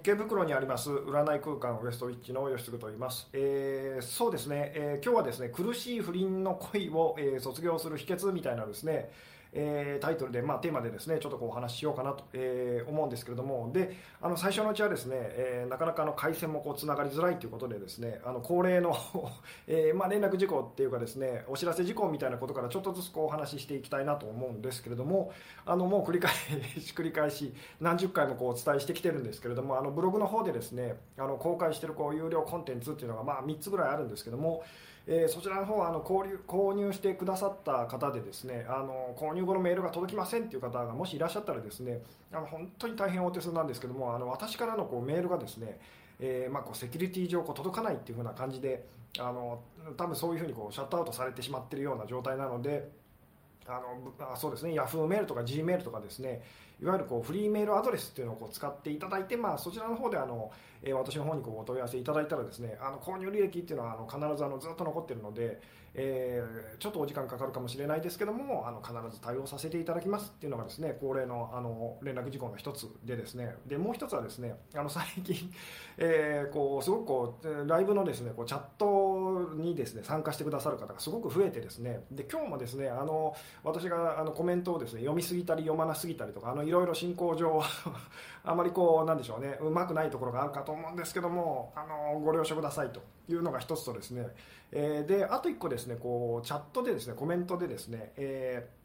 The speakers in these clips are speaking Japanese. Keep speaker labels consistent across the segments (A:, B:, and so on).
A: 池袋にあります占い空間ウエストウィッチの吉嗣と言います、えー、そうですね、えー、今日はですね苦しい不倫の恋を、えー、卒業する秘訣みたいなですねえー、タイトルで、まあ、テーマでですねちょっとこうお話ししようかなと、えー、思うんですけれども。であの最初のうちはですね、えー、なかなかの回線もこうつながりづらいということでですねあの恒例の えーまあ、連絡事項っていうかですねお知らせ事項みたいなことからちょっとずつこうお話ししていきたいなと思うんですけれどもあのもう繰り返し 繰り返し何十回もこうお伝えしてきてるんですけれどもあのブログの方でですねあの公開してるこう有料コンテンツっていうのがまあ3つぐらいあるんですけどもえー、そちらの方はあの購入購入してくださった方でですねあの購入後のメールが届きませんという方がもしいらっしゃったらですねあの本当に大変お手数なんですけどもあの私からのこうメールがですねえーまあ、こうセキュリティ上こう届かないっていう風な感じであの多分そういう風にこうシャットアウトされてしまってるような状態なのであのあそうですね。Yahoo メールとか G メールとかですね。いわゆるこうフリーメールアドレスっていうのをこう使っていただいて、まあ、そちらの方であの、えー、私の方にこうお問い合わせいただいたらですねあの購入履歴っていうのはあの必ずあのずっと残ってるので、えー、ちょっとお時間かかるかもしれないですけどもあの必ず対応させていただきますっていうのがですね恒例のあの連絡事項の一つでですねでもう一つはですねあの最近、えー、こうすごくこうライブのですねこうチャットにですね参加してくださる方がすごく増えてですねで今日もですねあの私があのコメントをですね読みすぎたり読まなすぎたりとかあのいろいろ進行上 あまりこうなんでしょうねうまくないところがあるかと思うんですけどもあのご了承くださいと。いうのが一つとですね、えー、であと1個ですねこうチャットでですねコメントでですね、えー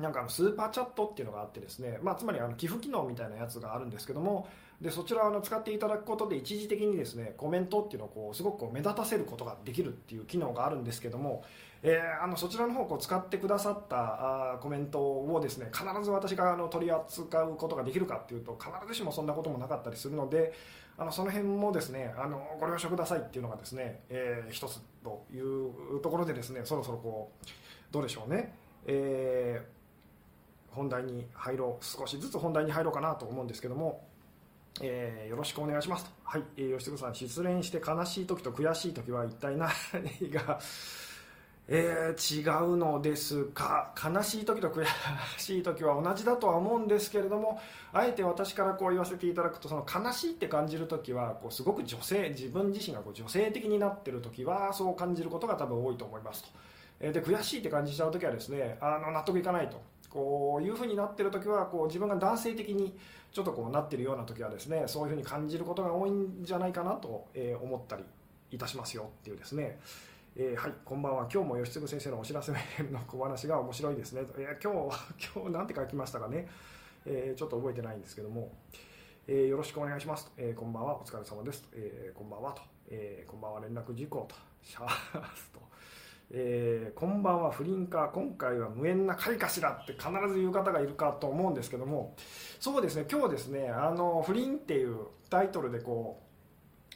A: なんかあのスーパーチャットっていうのがあってですね、まあ、つまりあの寄付機能みたいなやつがあるんですけどもでそちらを使っていただくことで一時的にですねコメントっていうのをこうすごくこう目立たせることができるっていう機能があるんですけども、えー、あのそちらの方こう使ってくださったあコメントをですね必ず私があの取り扱うことができるかっていうと必ずしもそんなこともなかったりするのであのその辺もですねあのご了承くださいっていうのがですね、えー、一つというところでですねそろそろこうどうでしょうね、えー、本題に入ろう少しずつ本題に入ろうかなと思うんですけども、えー、よろしくお願いします。とはい、えー、吉純さん失恋して悲しい時と悔しい時は一体何が えー、違うのですか？悲しい時と悔しい時は同じだとは思うんですけれどもあえて私からこう言わせていただくとその悲しいって感じる時はこうすごく女性自分自身がこう女性的になってる時はそう感じることが多分多いと思いますと、えー、で悔しいって感じちゃう時はですねあの納得いかないと。こういうふうになってる時はこう自分が男性的にちょっとこうなってるような時はですねそういうふうに感じることが多いんじゃないかなと思ったりいたしますよっていうですねえー、はい、こんばんは。今日も吉嗣先生のお知らせの小話が面白いですね。えー、今日、今日なんて書きましたかね。えー、ちょっと覚えてないんですけども、えー、よろしくお願いします、えー、こんばんは、お疲れ様です。えー、こんばんはと、えー、こんばんは、連絡事項と、シャースと、えー、こんばんは、不倫か、今回は無縁な会かしらって必ず言う方がいるかと思うんですけども、そうですね、今日ですね、あの、不倫っていうタイトルでこう、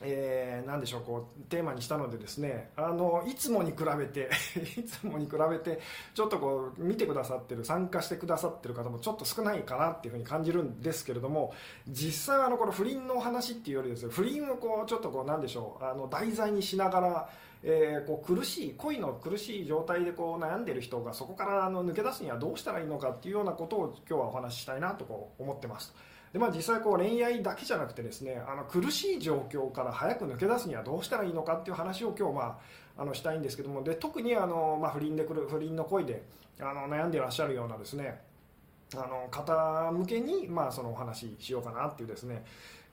A: えー、でしょうこうテーマにしたのでですねあのいつもに比べて いつもに比べてちょっとこう見てくださってる参加してくださってる方もちょっと少ないかなっていうふうに感じるんですけれども実際はあのこの不倫のお話っていうよりですね不倫をこうちょっとこうなんでしょうあの題材にしながらえー、こう苦しい恋の苦しい状態でこう悩んでる人がそこからあの抜け出すにはどうしたらいいのかっていうようなことを今日はお話ししたいなとこう思ってます。でまあ、実際こう恋愛だけじゃなくてですねあの苦しい状況から早く抜け出すにはどうしたらいいのかっていう話を今日、まあ、あのしたいんですけどもで特にあの、まあ、不倫でくる不倫の恋であの悩んでいらっしゃるようなですねあの方向けに、まあ、そのお話ししようかなっていうですね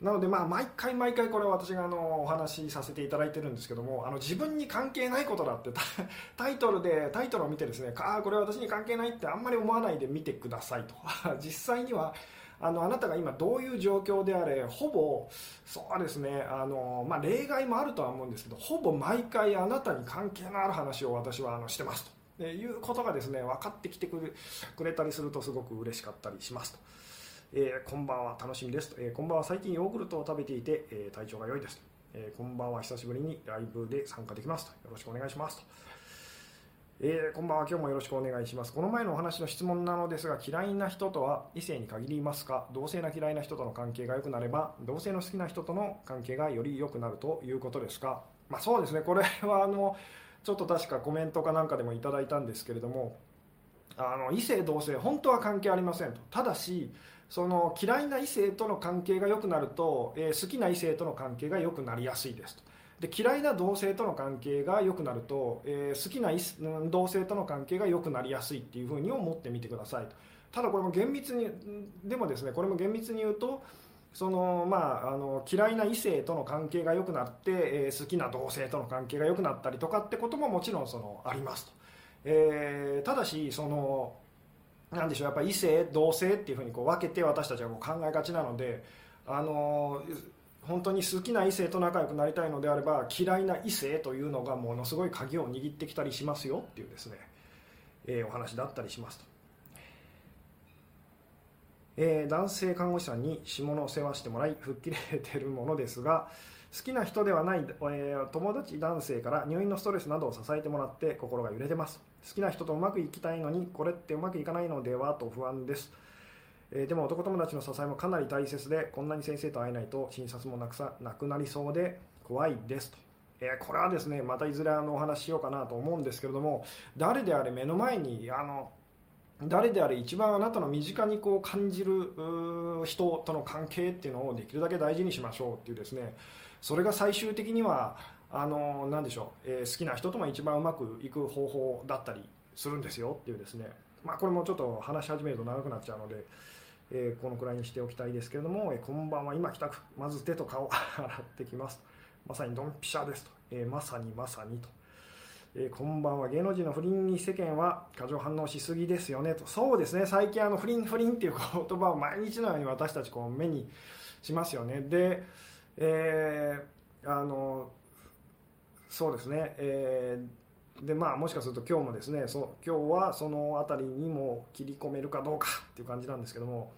A: なので、まあ、毎回毎回これは私があのお話しさせていただいてるんですけどもあの自分に関係ないことだってタイトルでタイトルを見てですねああこれは私に関係ないってあんまり思わないで見てくださいと 実際にはあのあなたが今どういう状況であれほぼそうですねあの、まあ、例外もあるとは思うんですけどほぼ毎回あなたに関係のある話を私はあのしてますということがですね分かってきてくれたりするとすごく嬉しかったりしますと。えー、こんばんは楽しみですと、えー、こんばんは最近ヨーグルトを食べていて、えー、体調が良いですと、えこんばんは久しぶりにライブで参加できますと。よろしくお願いしますと。えー、こんばんは今日もよろしくお願いします。この前のお話の質問なのですが嫌いな人とは異性に限りますか？同性な嫌いな人との関係が良くなれば同性の好きな人との関係がより良くなるということですか？まあ、そうですね。これはあのちょっと確かコメントかなんかでもいただいたんですけれどもあの異性同性本当は関係ありませんと。ただしその嫌いな異性との関係が良くなると、えー、好きな異性との関係が良くなりやすいですと。で嫌いな同性との関係が良くなると、えー、好きな同性との関係が良くなりやすいっていうふうに思ってみてくださいと。ただこれも厳密にでもですねこれも厳密に言うとそのまあ、あの嫌いな異性との関係が良くなって、えー、好きな同性との関係が良くなったりとかってことももちろんそのありますと、えー、ただしそのなんでしょうやっぱ異性同性っていうふうにこう分けて私たちはこう考えがちなのであの本当に好きな異性と仲良くなりたいのであれば嫌いな異性というのがものすごい鍵を握ってきたりしますよっていうですね、えー、お話だったりしますと。えー、男性看護師さんに下の世話してもらい吹っ切れてるものですが好きな人ではない、えー、友達男性から入院のストレスなどを支えてもらって心が揺れてます好きな人とうまくいきたいのにこれってうまくいかないのではと不安です、えー、でも男友達の支えもかなり大切でこんなに先生と会えないと診察もなくさなくなりそうで怖いですと。えこれはですねまたいずれあのお話ししようかなと思うんですけれども誰であれ目の前にあの誰であれ一番あなたの身近にこう感じる人との関係っていうのをできるだけ大事にしましょうっていうですねそれが最終的にはあの何でしょう、えー、好きな人とも一番うまくいく方法だったりするんですよっていうですね。まあこれもちょっと話し始めると長くなっちゃうので、えー、このくらいにしておきたいですけれども、えー、こんばんは今帰宅。まず手と顔洗ってきます。まさにドンピシャですと、えまさにまさにと。えー、こんばんは芸能人の不倫に世間は過剰反応しすぎですよねと。そうですね。最近あの不倫不倫っていう言葉を毎日のように私たちこう目にしますよね。で、えー、あのそうですね、えー、でまあもしかすると今日もですねそ今日はその辺りにも切り込めるかどうかっていう感じなんですけども。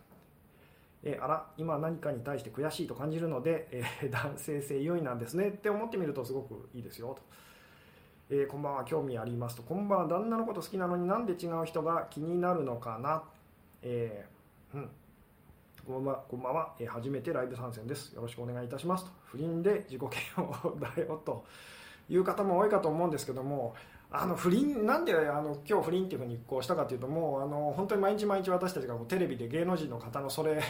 A: えあら今何かに対して悔しいと感じるので、えー、男性性優位なんですね。って思ってみるとすごくいいですよ。と。えー、こんばんは興味あります。と。こんばんは旦那のこと好きなのになんで違う人が気になるのかな。えー、うん。こんばんは、こんばんは、えー、初めてライブ参戦です。よろしくお願いいたします。と。不倫で自己嫌悪だよと。いう方も多いかと思うんですけども、あの不倫なんであの今日不倫っていうふうにこうしたかというともうあの本当に毎日毎日私たちがこうテレビで芸能人の方のそれ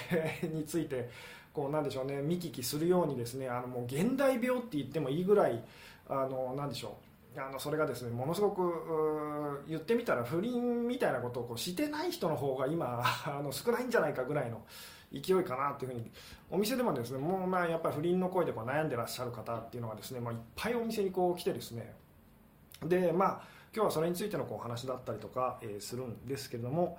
A: についてこうなんでしょうね見聞きするようにですねあのもう現代病って言ってもいいぐらいあのなんでしょうあのそれがですねものすごく言ってみたら不倫みたいなことをこうしてない人の方が今あの少ないんじゃないかぐらいの勢いかなというふうにお店でもですねもうまあやっぱり不倫の声でこう悩んでらっしゃる方っていうのがですね、まあ、いっぱいお店にこう来てですね。でまあ今日はそれについてのこう話だったりとか、えー、するんですけれども、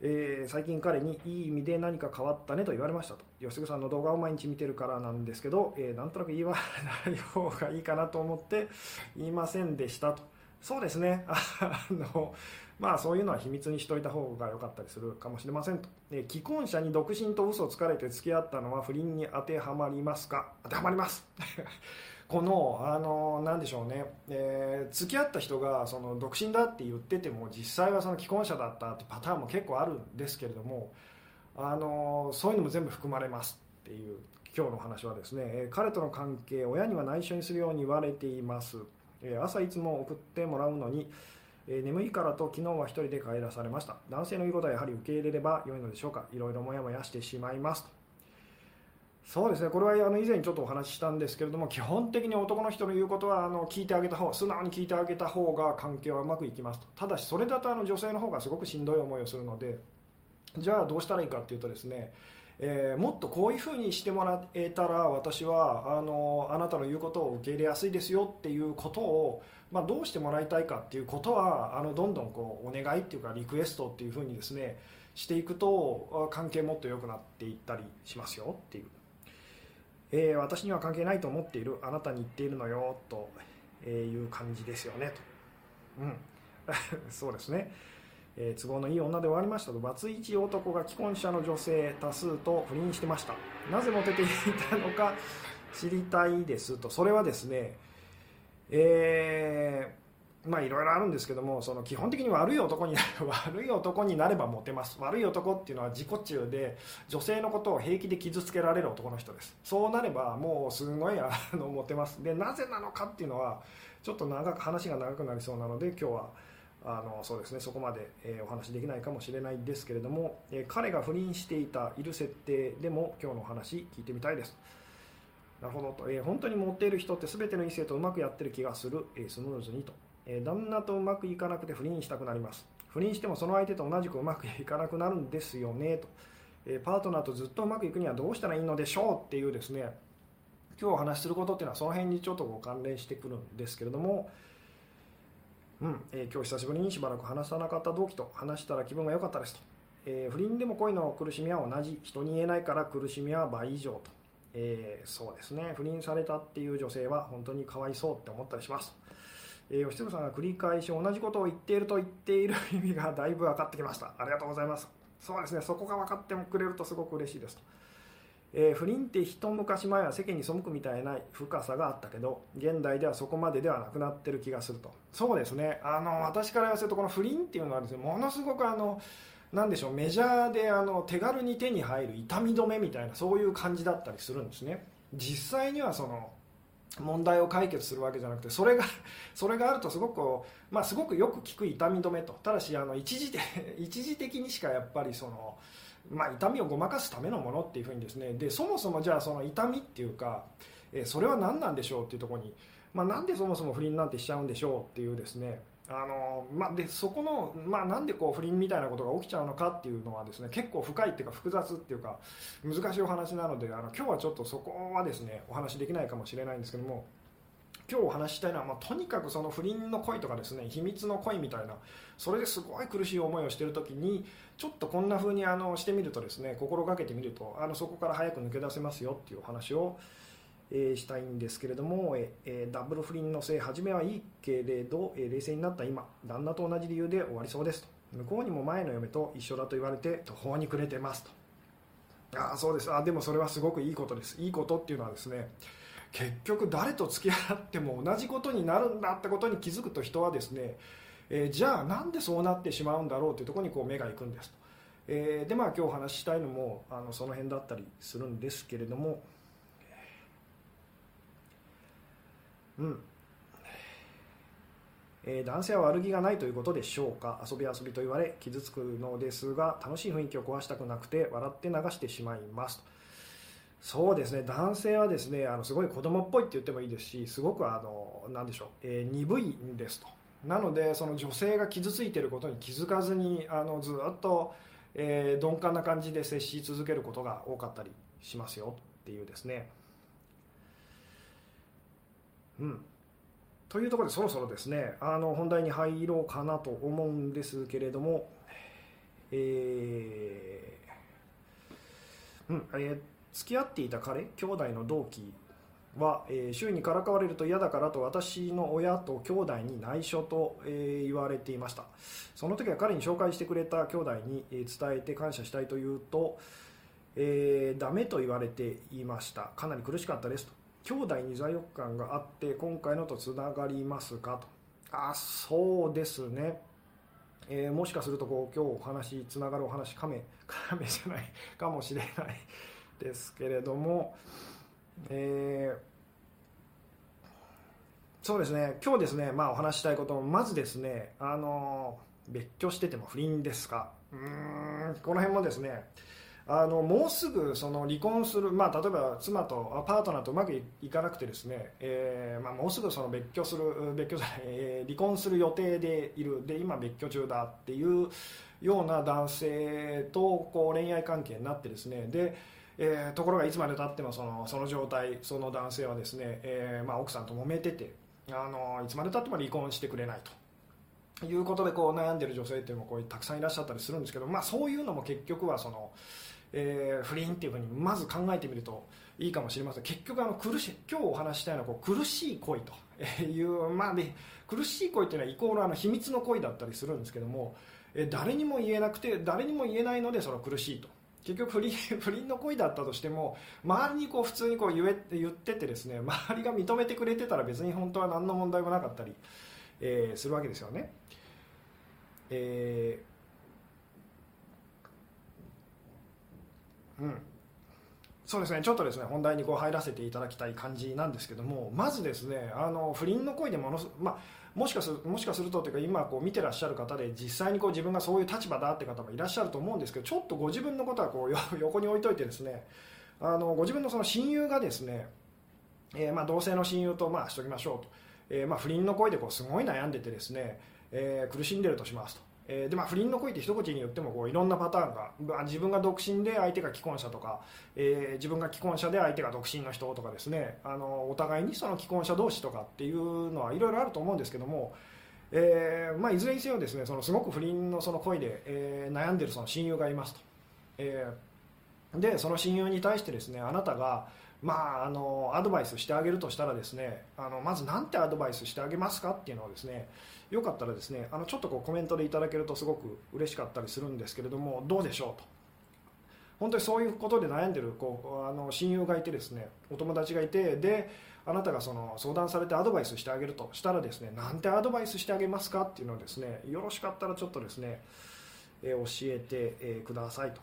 A: えー、最近彼にいい意味で何か変わったねと言われましたと。吉久さんの動画を毎日見てるからなんですけど、えー、なんとなく言わない方がいいかなと思って言いませんでしたと。そうですね。あのまあそういうのは秘密にしといた方が良かったりするかもしれませんと、え既婚者に独身と嘘をつかれて付き合ったのは不倫に当てはまりますか？当てはまります。この、あの、なんでしょうね、えー、付き合った人が、その、独身だって言ってても、実際はその既婚者だったってパターンも結構あるんですけれども、あの、そういうのも全部含まれますっていう、今日の話はですね、え彼との関係、親には内緒にするように言われています。え朝いつも送ってもらうのに、え眠いからと昨日は1人で帰らされました。男性の言うことはやはり受け入れれば良いのでしょうか。いろいろもやもやしてしまいます。そうですねこれはあの以前ちょっとお話ししたんですけれども基本的に男の人の言うことはあの聞いてあげた方素直に聞いてあげた方が関係はうまくいきますとただしそれだとあの女性の方がすごくしんどい思いをするのでじゃあどうしたらいいかっていうとですねえー、もっとこういうふうにしてもらえたら私はあのあなたの言うことを受け入れやすいですよっていうことを、まあ、どうしてもらいたいかっていうことはあのどんどんこうお願いっていうかリクエストっていうふうにですねしていくと関係もっと良くなっていったりしますよっていう。えー、私には関係ないと思っているあなたに言っているのよという感じですよねと、うん、そうですね、えー、都合のいい女で終わりましたとバツイチ男が既婚者の女性多数と不倫してました。なぜモテていたのか知りたいですと。それはですねえーまあいろいろあるんですけどもその基本的に悪い男になる 悪い男になればモテます。悪い男っていうのは自己中で女性のことを平気で傷つけられる男の人です。そうなればもうすごいあのモテます。でなぜなのかっていうのはちょっと長く話が長くなりそうなので今日はあのそうですねそこまで、えー、お話できないかもしれないんですけれども、えー、彼が不倫していたいる設定でも今日のお話聞いてみたいです。なるほどと、えー、本当に持っている人って全ての異性とうまくやってる気がする、えスムーズにと、え旦那とうまくいかなくて不倫したくなります。不倫してもその相手と同じくうまくいかなくなるんですよねと、えパートナーとずっとうまくいくにはどうしたらいいのでしょうっていうですね今日お話しすることっていうのはその辺にちょっとこう関連してくるんですけれども、うん。えー、今日久しぶりにしばらく話さなかった同期と話したら気分が良かったですと、えー、不倫でも恋の苦しみは同じ人に言えないから苦しみは倍以上と、えー、そうですね。不倫されたっていう女性は本当にかわいそうって思ったりしますえー、吉純さんが繰り返し同じことを言っていると言っている意味がだいぶ分かってきました。ありがとうございます。そうですね。そこが分かってくれるとすごく嬉しいですと。えー、不倫って一昔前は世間に背くみたいな深さがあったけど現代ではそこまでではなくなってる気がすると。そうですね。あの私から言わせるとこの不倫っていうのはですねものすごくあのなんでしょうメジャーであの手軽に手に入る痛み止めみたいなそういう感じだったりするんですね。実際にはその問題を解決するわけじゃなくてそれが それがあるとすごくまあ、すごくよく効く痛み止めと。ただしあの一時一時的にしかやっぱりそのまあ、痛みをごまかすためのものっていうふうにですね。でそもそもじゃあその痛みっていうか、えそれは何なんでしょうっていうところに、まあ、なんでそもそも不倫なんてしちゃうんでしょうっていうですね。あのまあ、でそこの、まあ、なんでこう不倫みたいなことが起きちゃうのかっていうのはですね結構深いっていうか複雑っていうか難しいお話なのであの今日はちょっとそこはですねお話できないかもしれないんですけども今日お話したいのは、まあ、とにかくその不倫の恋とかですね秘密の恋みたいなそれですごい苦しい思いをしている時にちょっとこんな風にあのしてみるとですね心がけてみるとあのそこから早く抜け出せますよっていうお話を、えー、したいんですけれども、えー、ダブル不倫のせい初めはいいけれど、えー、冷静になった今旦那と同じ理由で終わりそうですと。向こうにも前の嫁と一緒だと言われて途方に暮れてますと。ああそうです。あでもそれはすごくいいことです。いいことっていうのはですね結局誰と付き合っても同じことになるんだってことに気づくと人はですね、えー、じゃあなんでそうなってしまうんだろうというところにこう目がいくんですと、えー、でまあ今日お話ししたいのもあのその辺だったりするんですけれども。うん。えー、男性は悪気がないということでしょうか？遊び遊びと言われ傷つくのですが楽しい雰囲気を壊したくなくて笑って流してしまいますと。そうですね。男性はですねあのすごい子供っぽいって言ってもいいですしすごくあのなんでしょう、えー、鈍いんですと。なのでその女性が傷ついてることに気づかずにあのずっと、えー、鈍感な感じで接し続けることが多かったりしますよっていうですね。うん。というところでそろそろですねあの本題に入ろうかなと思うんですけれどもえー、うんえー付き合っていた彼兄弟の同期は、えー、周囲にからかわれると嫌だからと私の親と兄弟に内緒と、えー、言われていました。その時は彼に紹介してくれた兄弟に、えー、伝えて感謝したいというと、えー、ダメと言われていました。かなり苦しかったですと。兄弟に罪悪感があって今回のとつながりますかと。あそうですね。えー、もしかするとこう今日お話つながるお話かめかめじゃない。かもしれない。ですけれども、えー、そうですね今日ですね、まあ、お話したいことまずですねあの別居してても不倫ですか。うんこの辺もですねあのもうすぐその離婚する、まあ、例えば妻とパートナーとうまくいかなくてですね、えーまあ、もうすぐその別居する別居じゃない、えー、離婚する予定でいる。で今別居中だっていうような男性とこう恋愛関係になってですねでえー、ところがいつまでたってもそのその状態その男性はですね、えー、まあ、奥さんと揉めててあのいつまでたっても離婚してくれないと。いうことでこう悩んでる女性っていうのもこうたくさんいらっしゃったりするんですけど、まあ、そういうのも結局はその、えー、不倫っていうふうにまず考えてみるといいかもしれません。結局あの苦しい今日お話したいのはこう苦しい恋と いう、まあね、苦しい恋っていうのはイコールあの秘密の恋だったりするんですけども、え誰にも言えなくて誰にも言えないのでその苦しいと。結局不倫 不倫の恋だったとしても周りにこう普通にこう言え言っててですね周りが認めてくれてたら別に本当は何の問題もなかったり、えー、するわけですよね。えー、うんそうですねちょっとですね本題にこう入らせていただきたい感じなんですけどもまずですねあの不倫の恋でものす、まあ、もしかするもしかするとというか今こう見てらっしゃる方で実際にこう自分がそういう立場だって方もいらっしゃると思うんですけどちょっとご自分のことはこう 横に置いといてですねあのご自分のその親友がですね、えー、まあ同性の親友とまあしときましょうと、えー、まあ不倫の恋でこうすごい悩んでてですね、えー、苦しんでるとしますと。えー、でまあ、不倫の恋って一口に言ってもこういろんなパターンが自分が独身で相手が既婚者とか、えー、自分が既婚者で相手が独身の人とかですねあのお互いにその既婚者同士とかっていうのはいろいろあると思うんですけども、えーまあ、いずれにせよですねそのすごく不倫のその恋で、えー、悩んでるその親友がいますと、えー、でその親友に対してですねあなたがまあ、あのアドバイスしてあげるとしたらですねあのまず何てアドバイスしてあげますかっていうのをですねよかったらですねあのちょっとこうコメントでいただけるとすごく嬉しかったりするんですけれどもどうでしょうと本当にそういうことで悩んでるこうあの親友がいてですねお友達がいてであなたがその相談されてアドバイスしてあげるとしたらですねなんてアドバイスしてあげますかっていうのをですねよろしかったらちょっとですね、え教えて、くださいと。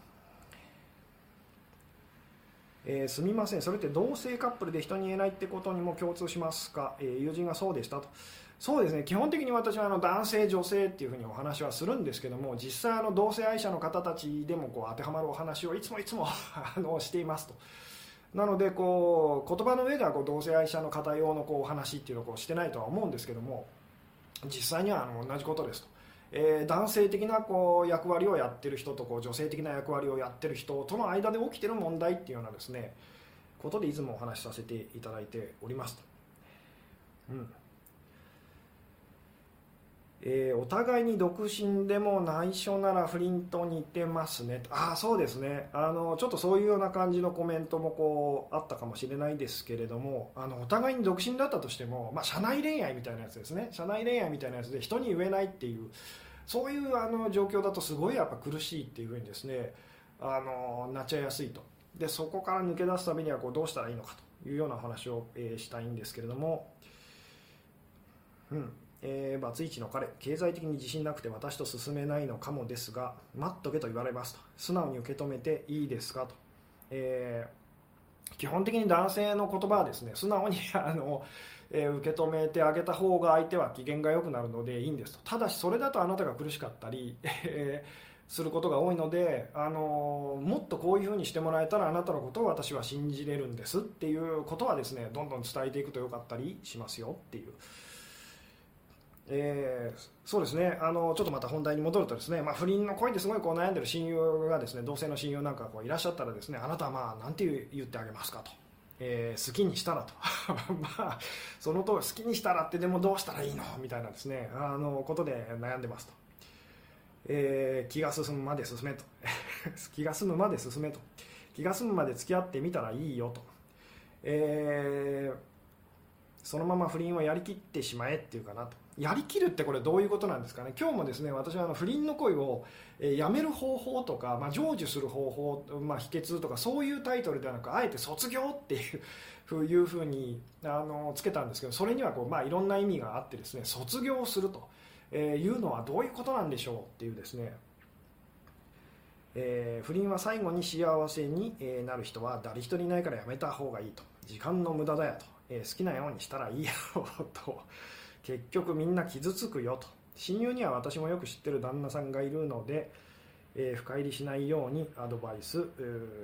A: えー、すみません、それって同性カップルで人に言えないってことにも共通しますか、えー、友人がそうでしたと。そうですね基本的に私はあの男性、女性っていうふうにお話はするんですけども実際同性愛者の方たちでもこう当てはまるお話をいつもいつも あのしていますと。なのでこう言葉の上ではこう同性愛者の方用のこうお話っていうのをこうしてないとは思うんですけども実際にはあの同じことですと。えー、男性的なこう役割をやってる人とこう女性的な役割をやってる人との間で起きてる問題っていうようなですねことでいつもお話しさせていただいておりますと。うんえー、お互いに独身でも内緒なら不倫と似てますね。ああそうですね。あのちょっとそういうような感じのコメントもこうあったかもしれないですけれどもあのお互いに独身だったとしても、まあ、社内恋愛みたいなやつですね。社内恋愛みたいなやつで人に言えないっていうそういうあの状況だとすごいやっぱ苦しいっていうふうにですねあのなっちゃいやすいと。でそこから抜け出すためにはこうどうしたらいいのかというような話を、えー、したいんですけれども。うん。えー、バツイチの彼経済的に自信なくて私と進めないのかもですが待っとけと言われますと。素直に受け止めていいですかと、えー、基本的に男性の言葉はですね素直に あの、えー、受け止めてあげた方が相手は機嫌が良くなるのでいいんですと。ただしそれだとあなたが苦しかったり、えすることが多いので、あのもっとこういうふうにしてもらえたらあなたのことを私は信じれるんですっていうことはですねどんどん伝えていくとよかったりしますよっていう。えー、そうですね。あのちょっとまた本題に戻るとですね、まあ、不倫の恋ですごいこう悩んでる親友がですね同性の親友なんかこういらっしゃったらですねあなたはまあなんて言ってあげますかと、えー、好きにしたらと。まあそのと好きにしたらってでもどうしたらいいのみたいなですねあのことで悩んでますと、えー、気が進むまで進めと。気が済むまで進めと。気が済むまで付き合ってみたらいいよと、えーそのまま不倫をやりきってしまえっていうかなと。やりきるってこれどういうことなんですかね？今日もですね私はあの不倫の恋を、えやめる方法とか、まあ、成就する方法、まあ、秘訣とかそういうタイトルではなくあえて卒業っていういうふうにあのつけたんですけどそれにはこう、まあ、いろんな意味があってですね卒業するというのはどういうことなんでしょうっていうですね。えー、不倫は最後に幸せになる人は誰一人いないからやめた方がいいと。時間の無駄だよと。えー、好きなようにしたらいいよと。結局みんな傷つくよと。親友には私もよく知ってる旦那さんがいるので、えー、深入りしないようにアドバイス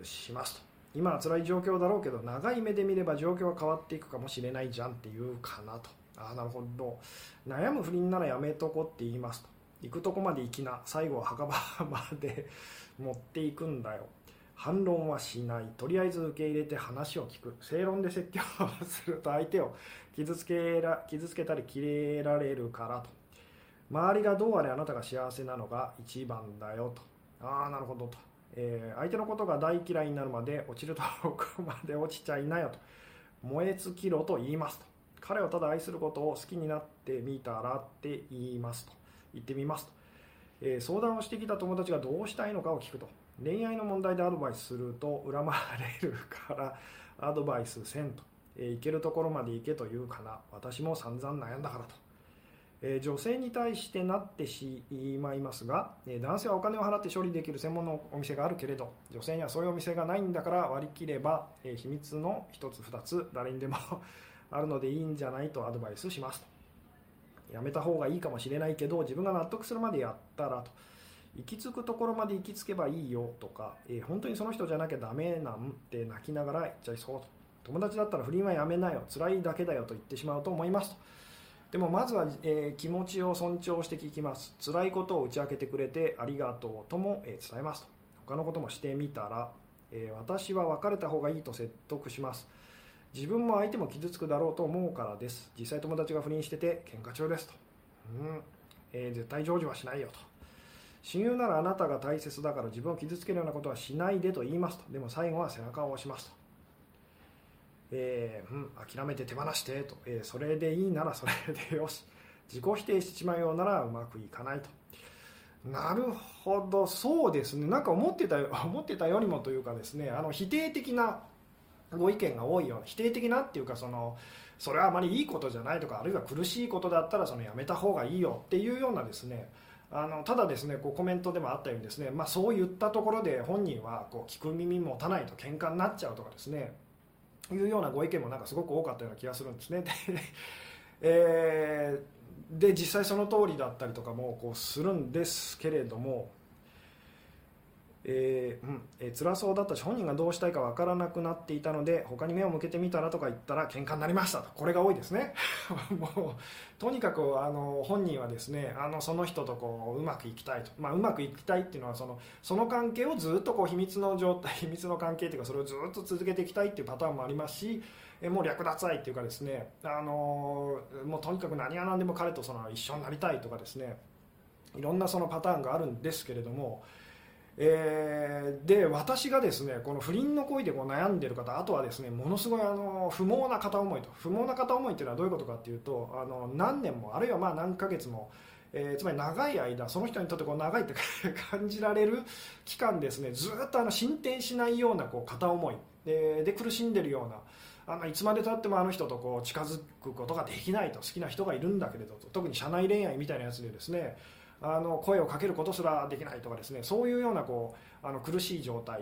A: しますと。今は辛い状況だろうけど長い目で見れば状況は変わっていくかもしれないじゃんっていうかなと。ああなるほど。悩む不倫ならやめとこって言いますと。行くとこまで行きな。最後は墓場まで 持っていくんだよ。反論はしない。とりあえず受け入れて話を聞く。正論で説教すると相手を傷つけら傷つけたり切れられるからと。周りがどうあれあなたが幸せなのが一番だよと。ああなるほどと、えー、相手のことが大嫌いになるまで落ちるところまで落ちちゃいなよと。燃え尽きろと言いますと。彼をただ愛することを好きになってみたらって言いますと。言ってみますと、えー、相談をしてきた友達がどうしたいのかを聞くと。恋愛の問題でアドバイスすると恨まれるからアドバイスせんと、え、行けるところまで行けというかな。私も散々悩んだからと、え、女性に対してなってしまいますが、え、男性はお金を払って処理できる専門のお店があるけれど女性にはそういうお店がないんだから割り切れば、え、秘密の1つ2つ誰にでも あるのでいいんじゃないとアドバイスしますと。やめた方がいいかもしれないけど自分が納得するまでやったらと。行き着くところまで行き着けばいいよとか、え本当にその人じゃなきゃダメなんて泣きながら言っちゃいそうと。友達だったら不倫はやめなよ辛いだけだよと言ってしまうと思いますと。でもまずは、えー、気持ちを尊重して聞きます。辛いことを打ち明けてくれてありがとうとも、えー、伝えますと。他のこともしてみたら、えー、私は別れた方がいいと説得します。自分も相手も傷つくだろうと思うからです。実際友達が不倫してて喧嘩中ですと、うん。えー、絶対成就はしないよと。親友ならあなたが大切だから自分を傷つけるようなことはしないでと言いますと。でも最後は背中を押しますと。えー、うん、諦めて手放してと、えー、それでいいならそれでよし。自己否定してしまうようならうまくいかないと。なるほど。そうですね。なんか思ってた 思ってたよりもというかですねあの否定的なご意見が多いような否定的なっていうかそのそれはあまりいいことじゃないとかあるいは苦しいことだったらそのやめた方がいいよっていうようなですねあのただですねこうコメントでもあったようにですね、まあ、そう言ったところで本人はこう聞く耳持たないと喧嘩になっちゃうとかですねいうようなご意見もなんかすごく多かったような気がするんですね。で,えー、で実際その通りだったりとかもこうするんですけれどもえーうんえー、辛そうだったし本人がどうしたいか分からなくなっていたので他に目を向けてみたらとか言ったら喧嘩になりましたと。これが多いですね。もうとにかくあの本人はですねあのその人とこううまくいきたいと、まあ、うまくいきたいっていうのはそのその関係をずっとこう秘密の状態 秘密の関係っていうかそれをずっと続けていきたいっていうパターンもありますしえもう略奪愛っていうかですねあのもうとにかく何が何でも彼とその一緒になりたいとかですねいろんなそのパターンがあるんですけれどもえー、で私がですねこの不倫の恋でこう悩んでいる方あとはですねものすごいあの不毛な片思いと不毛な片思いっていうのはどういうことかっていうとあの何年もあるいはまあ何ヶ月も、えー、つまり長い間その人にとってこう長いって感じられる 期間ですねずっとあの進展しないようなこう片思い。でで苦しんでるようなあのいつまでたってもあの人とこう近づくことができないと好きな人がいるんだけれど特に社内恋愛みたいなやつでですねあの声をかけることすらできないとかですねそういうようなこうあの苦しい状態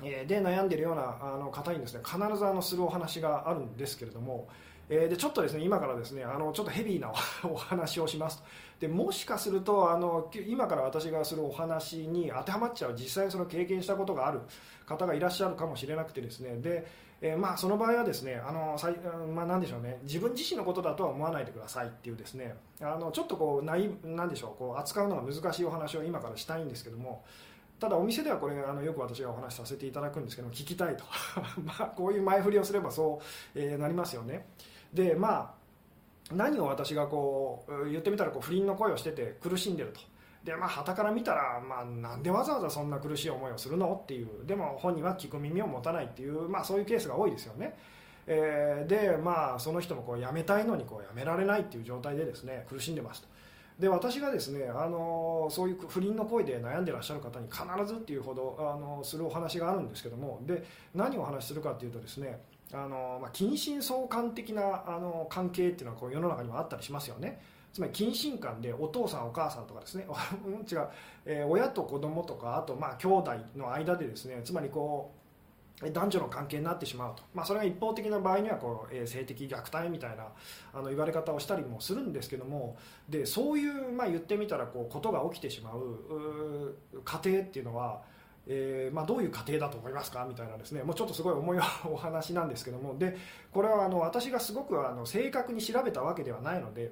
A: で悩んでいるようなあの方にですね必ずあのするお話があるんですけれども、え、でちょっとですね今からですねあのちょっとヘビーなお 話をします。でもしかするとあの今から私がするお話に当てはまっちゃう実際その経験したことがある方がいらっしゃるかもしれなくてですねでえー、まあ、その場合はですねあのさい、まあ、なんでしょうね。自分自身のことだとは思わないでくださいっていうですね。あのちょっとこうないなんでしょう。こう扱うのが難しいお話を今からしたいんですけども。ただお店ではこれあのよく私がお話しさせていただくんですけど聞きたいと。まあこういう前振りをすればそう、えー、なりますよね。でまあ何を私がこう言ってみたらこう不倫の声をしてて苦しんでると。でまあ旗から見たら、まあ、なんでわざわざそんな苦しい思いをするの？っていうでも本人は聞く耳を持たないっていう、まあ、そういうケースが多いですよね。えー、でまあその人もこう辞めたいのにこう辞められないっていう状態でですね苦しんでますと。で私がですねあのそういう不倫の恋で悩んでらっしゃる方に必ずっていうほどあのするお話があるんですけどもで何をお話しするかっていうとですねあの、まあ、近親相関的なあの関係っていうのはこう世の中にもあったりしますよね。つまり近親間でお父さんお母さんとかですね 違う、えー、親と子供とかあとまあ兄弟の間でですねつまりこう男女の関係になってしまうと、まあ、それが一方的な場合にはこう、えー、性的虐待みたいなあの言われ方をしたりもするんですけどもでそういう、まあ、言ってみたらこうことが起きてしまう家庭っていうのは、えーまあ、どういう家庭だと思いますか？みたいなですねもうちょっとすごい重いお話なんですけどもでこれはあの私がすごくあの正確に調べたわけではないので。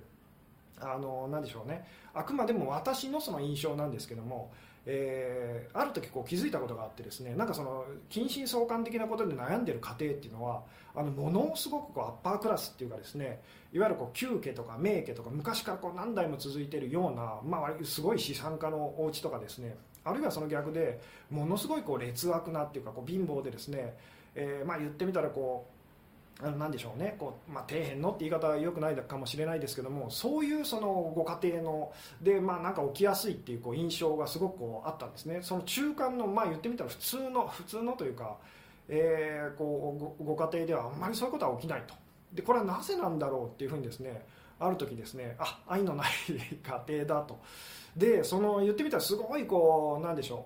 A: あの何でしょうね。あくまでも私のその印象なんですけども、えー、ある時こう気づいたことがあってですねなんかその近親相関的なことで悩んでる家庭っていうのはあのものすごくこうアッパークラスっていうかですねいわゆるこう旧家とか名家とか昔からこう何代も続いてるような、まあ、すごい資産家のお家とかですねあるいはその逆でものすごいこう劣悪なっていうかこう貧乏でですね、えー、まあ言ってみたらこうなんでしょうね。こう、まあ、底辺のって言い方はよくないかもしれないですけどもそういうそのご家庭ので、まあ、なんか起きやすいっていうこう印象がすごくこうあったんですね。その中間の、まあ、言ってみたら普通の普通のというか、えー、こうごご家庭ではあんまりそういうことは起きないと。でこれはなぜなんだろうっていうふうにですねある時ですねあ愛のない家庭だと。でその言ってみたらすごいこうなんでしょ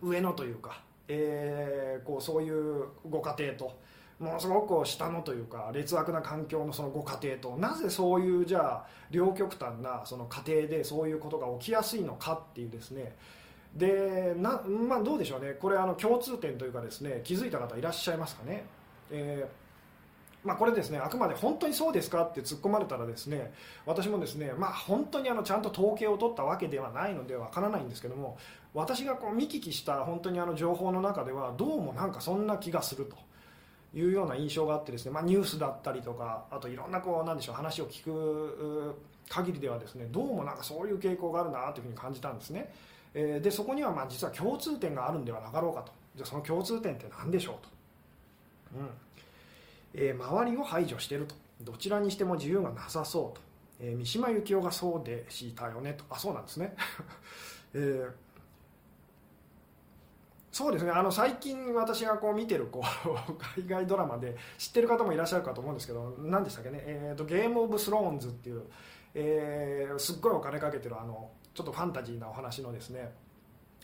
A: う上のというか、えー、こうそういうご家庭と。ものすごく下のというか劣悪な環境のそのご家庭となぜそういうじゃあ両極端なその家庭でそういうことが起きやすいのかっていうですね。でな、まあ、どうでしょうね。これあの共通点というかですね気づいた方いらっしゃいますかね、えーまあ、これですねあくまで本当にそうですかって突っ込まれたらですね私もですね、まあ、本当にあのちゃんと統計を取ったわけではないのでわからないんですけども私がこう見聞きした本当にあの情報の中ではどうもなんかそんな気がすると。いうような印象があってですね、まあ、ニュースだったりとかあといろんなこうなんでしょう話を聞く限りではですねどうもなんかそういう傾向があるなというふうに感じたんですね。えでそこにはまあ実は共通点があるんではなかろうかと。じゃあその共通点って何でしょうと。うん。えー、周りを排除してると。どちらにしても自由がなさそうと、えー、三島由紀夫がそうでしたよねと。あそうなんですね、えー、そうですね。あの最近私がこう見てるこう 海外ドラマで知ってる方もいらっしゃるかと思うんですけど何でしたっけね、えーと、ゲーム・オブ・スローンズっていう、えー、すっごいお金かけてるあのちょっとファンタジーなお話のですね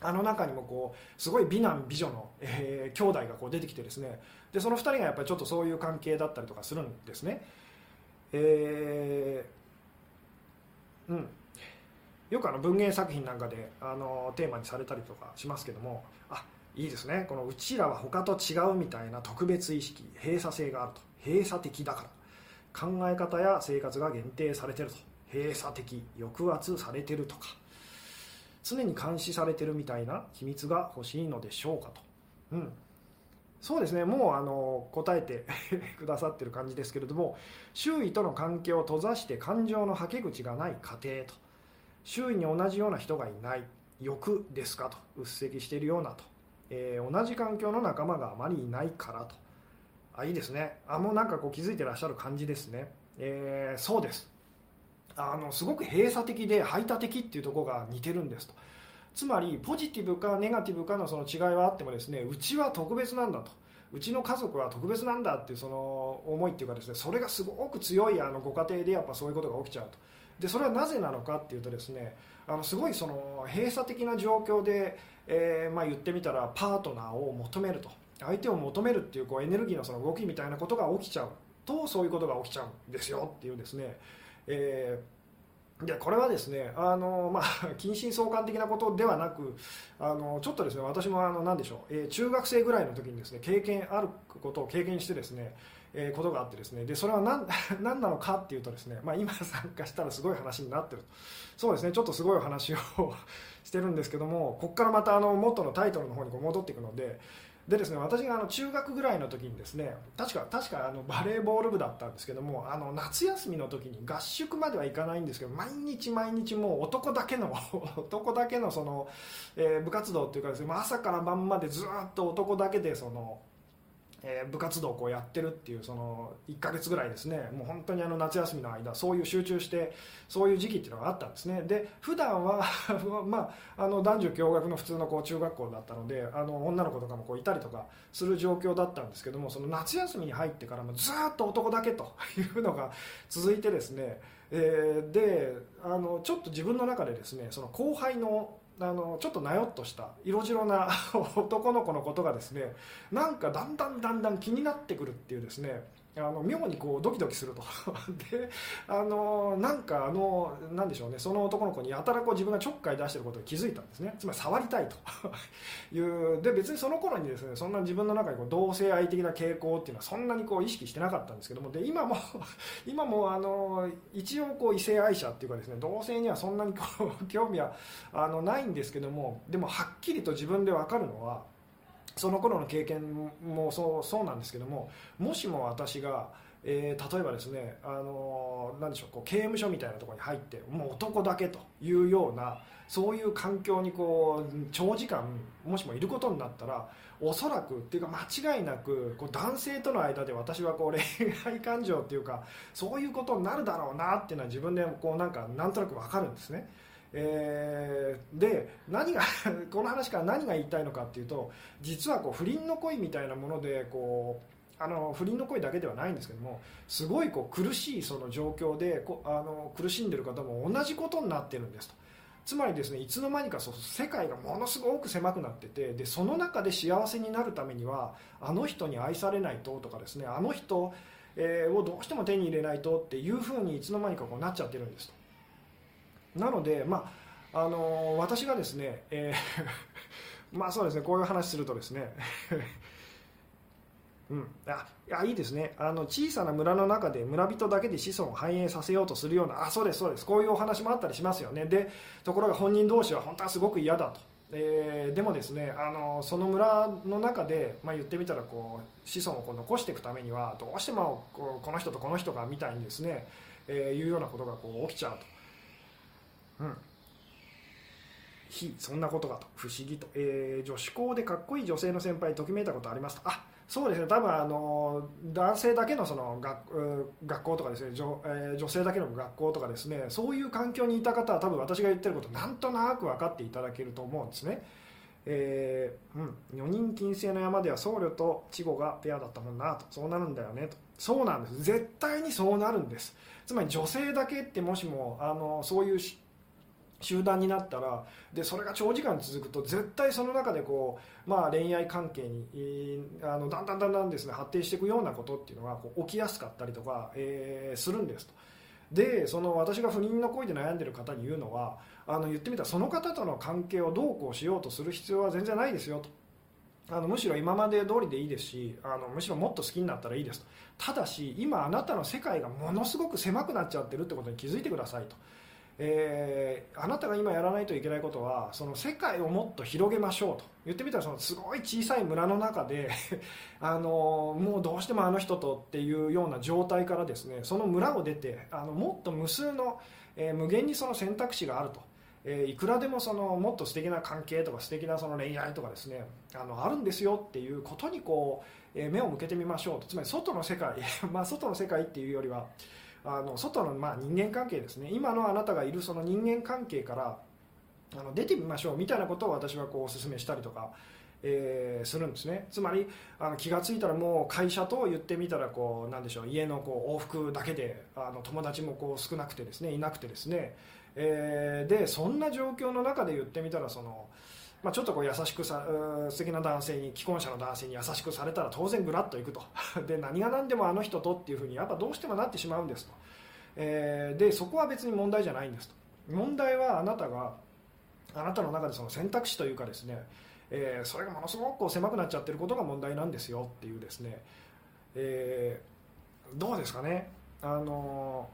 A: あの中にもこうすごい美男美女の、えー、兄弟がこう出てきてですねでその2人がやっぱりちょっとそういう関係だったりとかするんですね。えー、うん。よくあの文芸作品なんかであのテーマにされたりとかしますけどもあいいですね。このうちらは他と違うみたいな特別意識閉鎖性があると。閉鎖的だから。考え方や生活が限定されてると。閉鎖的抑圧されてるとか。常に監視されてるみたいな秘密が欲しいのでしょうかと、うん、そうですね。もうあの答えて くださってる感じですけれども周囲との関係を閉ざして感情のはけ口がない家庭と。周囲に同じような人がいない。欲ですかと。うっせきしているようなと、えー、同じ環境の仲間があまりいないからと。あいいですね。あもうなんかこう気づいてらっしゃる感じですね、えー、そうです。あのすごく閉鎖的で排他的っていうとこが似てるんですと。つまりポジティブかネガティブかのその違いはあってもですねうちは特別なんだと。うちの家族は特別なんだっていうその思いっていうかですねそれがすごく強いあのご家庭でやっぱそういうことが起きちゃうと。でそれはなぜなのかっていうとですねあのすごいその閉鎖的な状況で、えー、まあ、言ってみたらパートナーを求めると。相手を求めるっていうこうエネルギーのその動きみたいなことが起きちゃうとそういうことが起きちゃうんですよっていうですね、えーでこれはですねあの、まあ、近親相関的なことではなくあのちょっとですね私もあの何でしょう、えー、中学生ぐらいの時にですね経験あることを経験してですね、えー、ことがあってですね。でそれは何 何なのかっていうとですね、まあ、今参加したらすごい話になってるそうですね。ちょっとすごいお話をしてるんですけどもここからまたあの元のタイトルの方にこう戻っていくのででですね私があの中学ぐらいの時にですね確か確かあのバレーボール部だったんですけどもあの夏休みの時に合宿まではいかないんですけど毎日毎日もう男だけの 男だけのその、えー、部活動っていうかですね朝から晩までずっと男だけでそのえー、部活動をこうやってるっていうその1ヶ月ぐらいですね。もう本当にあの夏休みの間そういう集中してそういう時期っていうのがあったんですね。で普段は まあ、あの男女共学の普通のこう中学校だったのであの女の子とかもこういたりとかする状況だったんですけどもその夏休みに入ってからもずっと男だけというのが 続いてですね、えー、であのちょっと自分の中でですねその後輩のあのちょっとなよっとした色白な 男の子のことがですねなんかだんだんだんだん気になってくるっていうですねあの妙にこうドキドキすると。であのなんかあのなんでしょうね。その男の子にやたらこう自分がちょっかい出してることに気づいたんですね。つまり触りたいと。いうで別にその頃にですねそんな自分の中にこう同性愛的な傾向っていうのはそんなにこう意識してなかったんですけども。で今も 今もあの一応こう異性愛者っていうかですね同性にはそんなにこう興味はあのないんですけども。でもはっきりと自分で分かるのはその頃の経験もそうそうなんですけどももしも私が、えー、例えばですねあの何でしょうこう刑務所みたいなところに入ってもう男だけというようなそういう環境にこう長時間もしもいることになったらおそらくっていうか間違いなくこう男性との間で私はこう 恋愛感情っていうかそういうことになるだろうなっていうのは自分でこうなんかなんとなく分かるんですね。えー、で何が この話から何が言いたいのかっていうと実はこう不倫の恋みたいなものでこうあの不倫の声だけではないんですけどもすごいこう苦しいその状況でこあの苦しんでる方も同じことになってるんですと。つまりですねいつの間にかそう世界がものすごく狭くなっててでその中で幸せになるためにはあの人に愛されないととかですねあの人、えー、をどうしても手に入れないとっていうふうにいつの間にかこうなっちゃってるんですと。なのでまああのー、私がですね、えー まあそうですねこういう話するとですね うん、あいやいいですね。あの小さな村の中で村人だけで子孫を繁栄させようとするようなあそうですそうです。こういうお話もあったりしますよね。でところが本人同士は本当はすごく嫌だと、えー、でもですねあのその村の中で、まあ、言ってみたらこう子孫をこう残していくためにはどうしてもここの人とこの人がみたいにですね、えー、いうようなことがこう起きちゃうと。うん。非そんなことがと。不思議と、えー、女子校でかっこいい女性の先輩ときめいたことありますと。あそうですね。多分あの男性だけのその学学校とかですね。女,、えー、女性だけの学校とかですね。そういう環境にいた方は多分私が言ってることなんとなく分かっていただけると思うんですね。えーうん、4人金星の山では僧侶と稚児がペアだったもんなと。そうなるんだよねと。そうなんです。絶対にそうなるんです。つまり女性だけってもしもあのそういう集団になったらでそれが長時間続くと絶対その中でこう、まあ、恋愛関係にあのだんだんだんだんですね発展していくようなことっていうのがこう起きやすかったりとか、えー、するんですと。でその私が不妊の恋で悩んでる方に言うのはあの言ってみたらその方との関係をどうこうしようとする必要は全然ないですよとあのむしろ今まで通りでいいですしあのむしろもっと好きになったらいいですとただし今あなたの世界がものすごく狭くなっちゃってるってことに気づいてくださいと。えー、あなたが今やらないといけないことはその世界をもっと広げましょうと言ってみたらそのすごい小さい村の中で あのもうどうしてもあの人とっていうような状態からですねその村を出てあのもっと無数の、えー、無限にその選択肢があると。えー、いくらでもそのもっと素敵な関係とか素敵なその恋愛とかですねあのあるんですよっていうことにこう、えー、目を向けてみましょうとつまり外の世界 まあ外の世界っていうよりはあの外のまあ人間関係ですね。今のあなたがいるその人間関係からあの出てみましょうみたいなことを私はこうお勧めしたりとか、えー、するんですね。つまりあの気が付いたらもう会社と言ってみたらこうなんでしょう家のこう往復だけであの友達もこう少なくてですねいなくてですね、えー、でそんな状況の中で言ってみたらそのまあ、ちょっとこう優しくさ素敵な男性に既婚者の男性に優しくされたら当然グラッといくと。で何が何でもあの人とっていうふうにやっぱどうしてもなってしまうんですと、えー、でそこは別に問題じゃないんですと。問題はあなたがあなたの中でその選択肢というかですね、えー、それがものすごく狭くなっちゃってることが問題なんですよっていうですね、えー、どうですかね。あの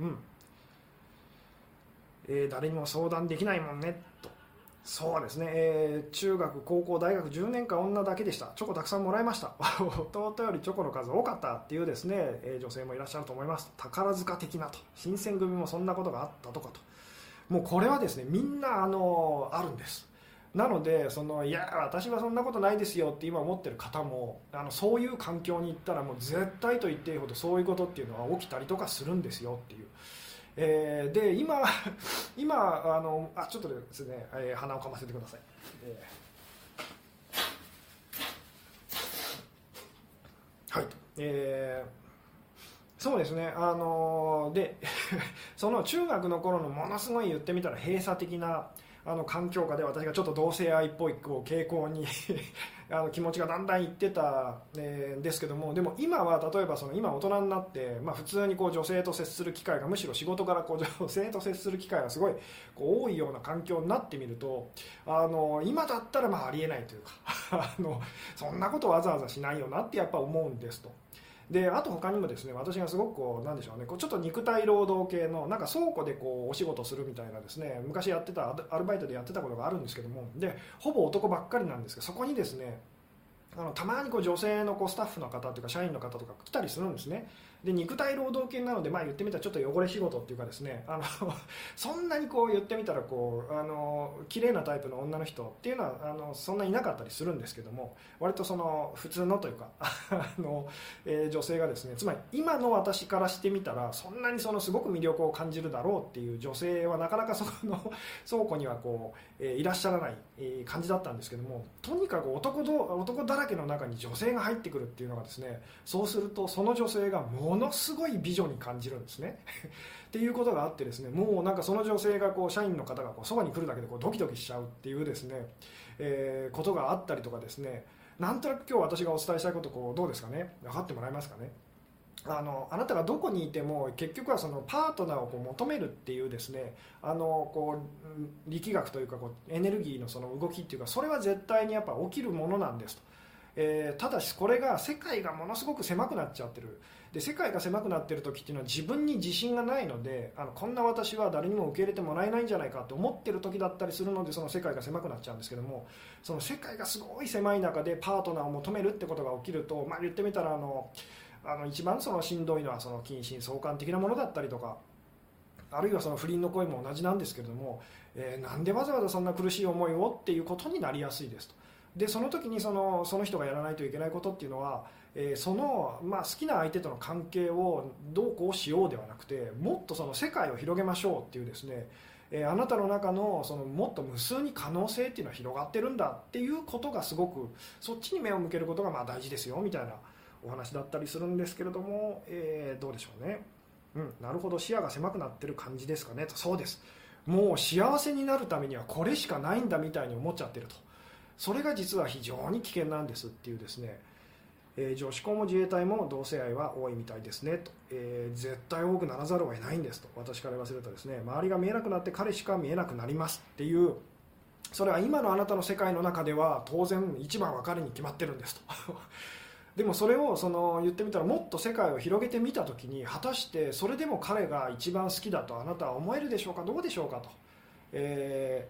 A: うん。えー、誰にも相談できないもんね。そうですね、えー、中学、高校、大学10年間女だけでした。チョコたくさんもらいました。弟よりチョコの数多かったっていうですね、えー、女性もいらっしゃると思います。宝塚的なと。新選組もそんなことがあったとかと。もうこれはですねみんなあのあるんです。なのでそのいや私はそんなことないですよって今思ってる方もあのそういう環境に行ったらもう絶対と言っていいほどそういうことっていうのは起きたりとかするんですよっていう。えー、で今 今あのあちょっとですね、えー、鼻をかませてください、えー、はい。えー、そうですねあので その中学の頃のものすごい言ってみたら閉鎖的なあの環境下で私がちょっと同性愛っぽいこう傾向に あの気持ちがだんだんいってた、えー、ですけどもでも今は例えばその今大人になって、まあ、普通にこう女性と接する機会がむしろ仕事からこう 女性と接する機会がすごいこう多いような環境になってみるとあの今だったらまあありえないというか あのそんなことわざわざしないよなってやっぱ思うんですと。であと他にもですね私がすごくこうなんでしょうねこうちょっと肉体労働系のなんか倉庫でこうお仕事するみたいなですね昔やってたアルバイトでやってたことがあるんですけどもでほぼ男ばっかりなんですけどそこにですねあのたまにこう女性のこうスタッフの方とか社員の方とか来たりするんですね。で肉体労働系なので、まあ、言ってみたらちょっと汚れ仕事っていうかですねあの そんなにこう言ってみたらこうあの綺麗なタイプの女の人っていうのはあのそんないなかったりするんですけども割とその普通のというか あの、えー、女性がですねつまり今の私からしてみたらそんなにそのすごく魅力を感じるだろうっていう女性はなかなかその 倉庫にはこう、えー、いらっしゃらない、感じだったんですけどもとにかく男ど男だらけの中に女性が入ってくるっていうのがですねそうするとその女性がもうものすごい美女に感じるんですね。っていうことがあってですねもうなんかその女性がこう社員の方がこうそばに来るだけでこうドキドキしちゃうっていうですね、えー、ことがあったりとかですね。なんとなく今日私がお伝えしたいことこうどうですかね？分かってもらえますかね？あのあなたがどこにいても結局はそのパートナーをこう求めるっていうですねあのこう力学というかこうエネルギーのその動きっていうかそれは絶対にやっぱ起きるものなんですと、えー、ただしこれが世界がものすごく狭くなっちゃってる。で世界が狭くなってる時っていうのは自分に自信がないのであのこんな私は誰にも受け入れてもらえないんじゃないかと思ってる時だったりするのでその世界が狭くなっちゃうんですけどもその世界がすごい狭い中でパートナーを求めるってことが起きると、まあ、言ってみたらあのあの一番そのしんどいのはその近親相関的なものだったりとかあるいはその不倫の声も同じなんですけれども、えー、なんでわざわざそんな苦しい思いをっていうことになりやすいですと。でその時にそのその人がやらないといけないことっていうのは、えー、その、まあ、好きな相手との関係をどうこうしようではなくてもっとその世界を広げましょうっていうですねえあなたの中のそのもっと無数に可能性っていうのは広がってるんだっていうことがすごくそっちに目を向けることがまあ大事ですよみたいなお話だったりするんですけれども、えー、どうでしょうね、うん、なるほど。視野が狭くなってる感じですかね。とそうです。もう幸せになるためにはこれしかないんだみたいに思っちゃってると。それが実は非常に危険なんですっていうですね、えー、女子校も自衛隊も同性愛は多いみたいですねと、えー、絶対多くならざるを得ないんですと。私から言わせるとですね周りが見えなくなって彼しか見えなくなりますっていうそれは今のあなたの世界の中では当然一番は彼に決まってるんですと。でもそれをその言ってみたらもっと世界を広げてみた時に果たしてそれでも彼が一番好きだとあなたは思えるでしょうかどうでしょうかと、え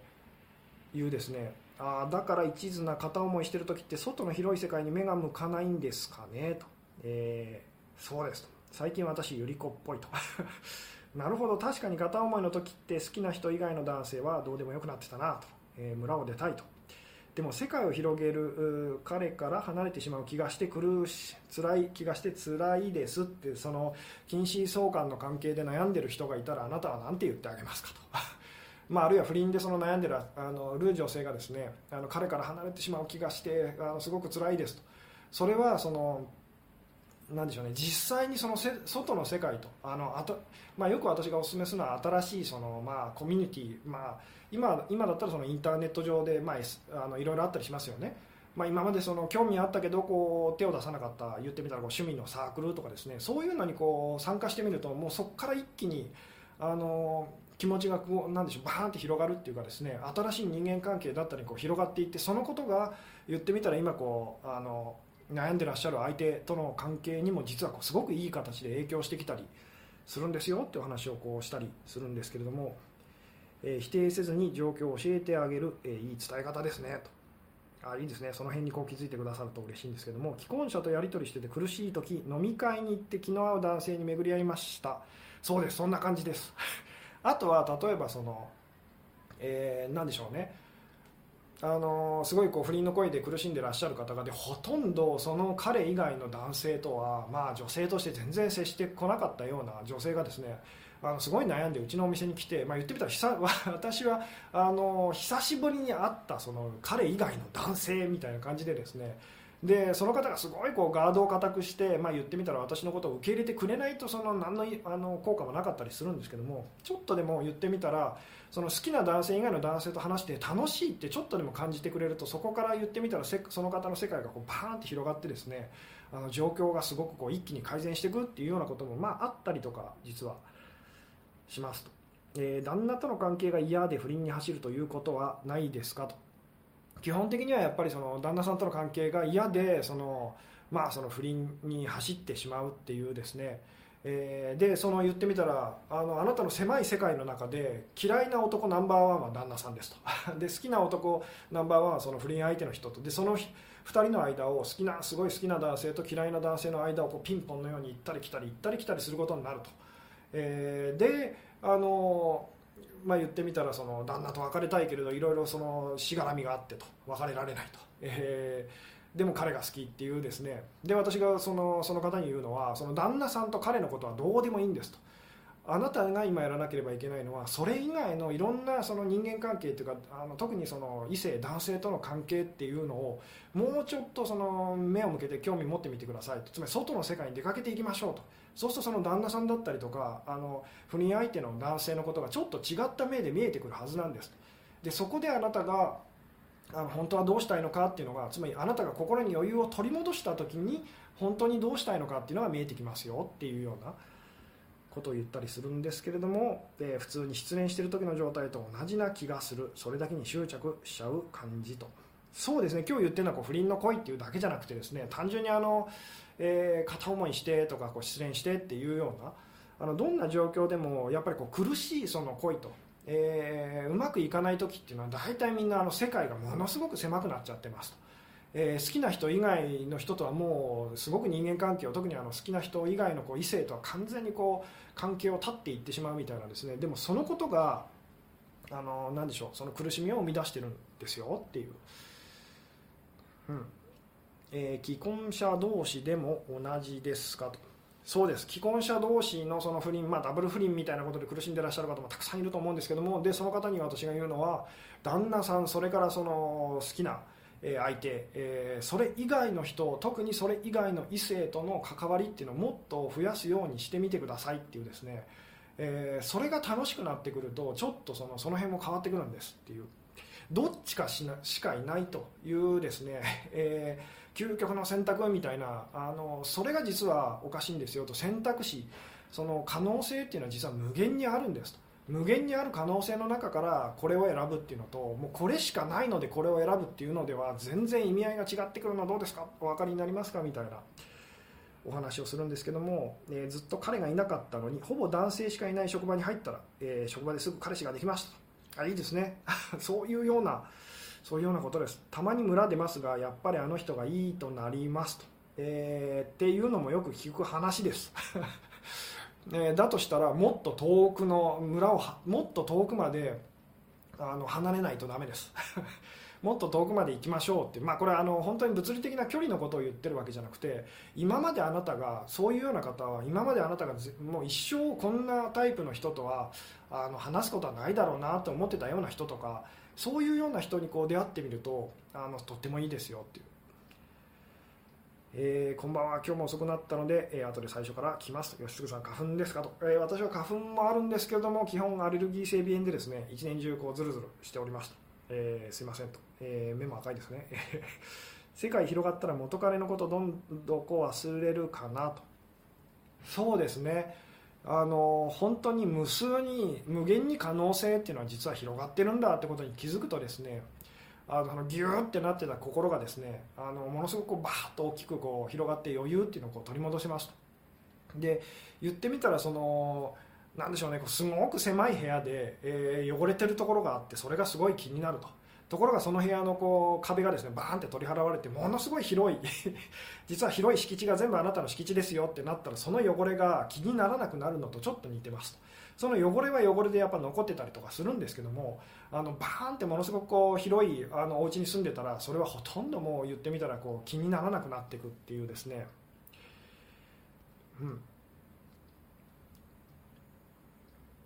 A: ー、いうですね。あだから一途な片思いしてる時って外の広い世界に目が向かないんですかねと、えー、そうですと。最近私ゆり子っぽいと。なるほど。確かに片思いの時って好きな人以外の男性はどうでもよくなってたなと、えー、村を出たいと。でも世界を広げる彼から離れてしまう気がしてくるし辛い気がして辛いですってその近親相関の関係で悩んでる人がいたらあなたは何て言ってあげますかと。まあ、あるいは不倫でその悩んでるあのる女性がですねあの彼から離れてしまう気がしてあのすごく辛いですとそれはそのなんでしょうね実際にそのせ外の世界とあのあと、まあ、よく私がお勧めするのは新しいその、まあ、コミュニティ、まあ、今今だったらそのインターネット上で、まあ、あのいろいろあったりしますよね。まあ、今までその興味あったけどこう手を出さなかった言ってみたらこう趣味のサークルとかですねそういうのにこう参加してみるともうそこから一気にあの気持ちがこうなんでしょうバーンって広がるっていうかですね新しい人間関係だったりこう広がっていってそのことが言ってみたら今こうあの悩んでらっしゃる相手との関係にも実はこうすごくいい形で影響してきたりするんですよっていう話をこうしたりするんですけれども、えー、否定せずに状況を教えてあげる、えー、いい伝え方ですねと。あいいですね。その辺にこう気づいてくださると嬉しいんですけども既婚者とやり取りしてて苦しい時飲み会に行って気の合う男性に巡り合いました。そうですそんな感じです。あとは例えばその、えー、何でしょうね。あのすごいこう不倫の声で苦しんでらっしゃる方がでほとんどその彼以外の男性とは、まあ、女性として全然接してこなかったような女性がですねあのすごい悩んでうちのお店に来て、まあ、言ってみたら 私はあの久しぶりに会ったその彼以外の男性みたいな感じでですねでその方がすごいこうガードを固くして、まあ、言ってみたら私のことを受け入れてくれないとその何のあの効果もなかったりするんですけどもちょっとでも言ってみたらその好きな男性以外の男性と話して楽しいってちょっとでも感じてくれるとそこから言ってみたらその方の世界がこうバーンって広がってですねあの状況がすごくこう一気に改善していくっていうようなこともまああったりとか実はしますと、えー、旦那との関係が嫌で不倫に走るということはないですかと。基本的にはやっぱりその旦那さんとの関係が嫌でその、まあ、その不倫に走ってしまうっていうですね、え、でその言ってみたらあのあなたの狭い世界の中で嫌いな男ナンバーワンは旦那さんですと。で好きな男ナンバーワンはその不倫相手の人と。でその2人の間を好きなすごい好きな男性と嫌いな男性の間をこうピンポンのように行ったり来たり行ったり来たりすることになると、えー、であのまあ、言ってみたらその旦那と別れたいけれどいろいろそのしがらみがあってと。別れられないと、えー、でも彼が好きっていうですね。で私がそのその方に言うのはその旦那さんと彼のことはどうでもいいんですと。あなたが今やらなければいけないのはそれ以外のいろんなその人間関係というかあの特にその異性男性との関係っていうのをもうちょっとその目を向けて興味持ってみてくださいと。つまり外の世界に出かけていきましょうと。そうするとその旦那さんだったりとかあの不倫相手の男性のことがちょっと違った目で見えてくるはずなんです。でそこであなたがあの本当はどうしたいのかっていうのがつまりあなたが心に余裕を取り戻した時に本当にどうしたいのかっていうのが見えてきますよっていうようなことを言ったりするんですけれども、え、普通に失恋してる時の状態と同じな気がする。それだけに執着しちゃう感じと。そうですね。今日言ってるのはこう不倫の恋っていうだけじゃなくてですね単純にあの、えー、片思いしてとかこう失恋してっていうようなあのどんな状況でもやっぱりこう苦しいその恋と、えー、うまくいかない時っていうのは大体みんなあの世界がものすごく狭くなっちゃってますと。えー、好きな人以外の人とはもうすごく人間関係を特にあの好きな人以外のこう異性とは完全にこう関係を断っていってしまうみたいなですね。でもそのことがあの何でしょうその苦しみを生み出してるんですよっていう、うん。えー、既婚者同士でも同じですかと。そうです。既婚者同士のその不倫、まあ、ダブル不倫みたいなことで苦しんでらっしゃる方もたくさんいると思うんですけどもでその方に私が言うのは旦那さんそれからその好きな相手、えー、それ以外の人特にそれ以外の異性との関わりっていうのをもっと増やすようにしてみてくださいっていうですね、えー、それが楽しくなってくるとちょっとそのその辺も変わってくるんですっていう。どっちかしなしかいないというですね、えー、究極の選択みたいなあのそれが実はおかしいんですよと選択肢その可能性っていうのは実は無限にあるんですと。無限にある可能性の中からこれを選ぶっていうのともうこれしかないのでこれを選ぶっていうのでは全然意味合いが違ってくるのはどうですか？お分かりになりますか？みたいなお話をするんですけども、えー、ずっと彼がいなかったのにほぼ男性しかいない職場に入ったら、えー、職場ですぐ彼氏ができましたあいいですね。そういうようなそういうようなことです。たまに村出ますがやっぱりあの人がいいとなりますと、えー、っていうのもよく聞く話です。えだとしたらもっと遠くの村をもっと遠くまであの離れないとダメです。もっと遠くまで行きましょうって、まあ、これはあの本当に物理的な距離のことを言ってるわけじゃなくて今まであなたがそういうような方は今まであなたがもう一生こんなタイプの人とはあの話すことはないだろうなと思ってたような人とかそういうような人にこう出会ってみるとあのとってもいいですよっていうえー、こんばんは、今日も遅くなったので、えー、後で最初から来ます。吉嗣さん、花粉ですかと、えー、私は花粉もあるんですけれども、基本アレルギー性鼻炎でですね、一年中こうズルズルしておりますと。えー、すいませんと。えー、目も赤いですね。世界広がったら元彼のことどんどこ忘れるかなと。そうですね。あの本当に無数に無限に可能性っていうのは実は広がってるんだってことに気づくとですねあのギューってなってた心がですねあのものすごくバーッと大きくこう広がって余裕っていうのをこう取り戻しますとで言ってみたらそのなんでしょうねこうすごく狭い部屋で、えー、汚れてるところがあってそれがすごい気になると。ところがその部屋のこう壁がですねバーンって取り払われてものすごい広い 実は広い敷地が全部あなたの敷地ですよってなったらその汚れが気にならなくなるのとちょっと似てますと。その汚れは汚れでやっぱ残ってたりとかするんですけどもあのバーンってものすごくこう広いあのお家に住んでたらそれはほとんどもう言ってみたらこう気にならなくなっていくっていうですね。うん。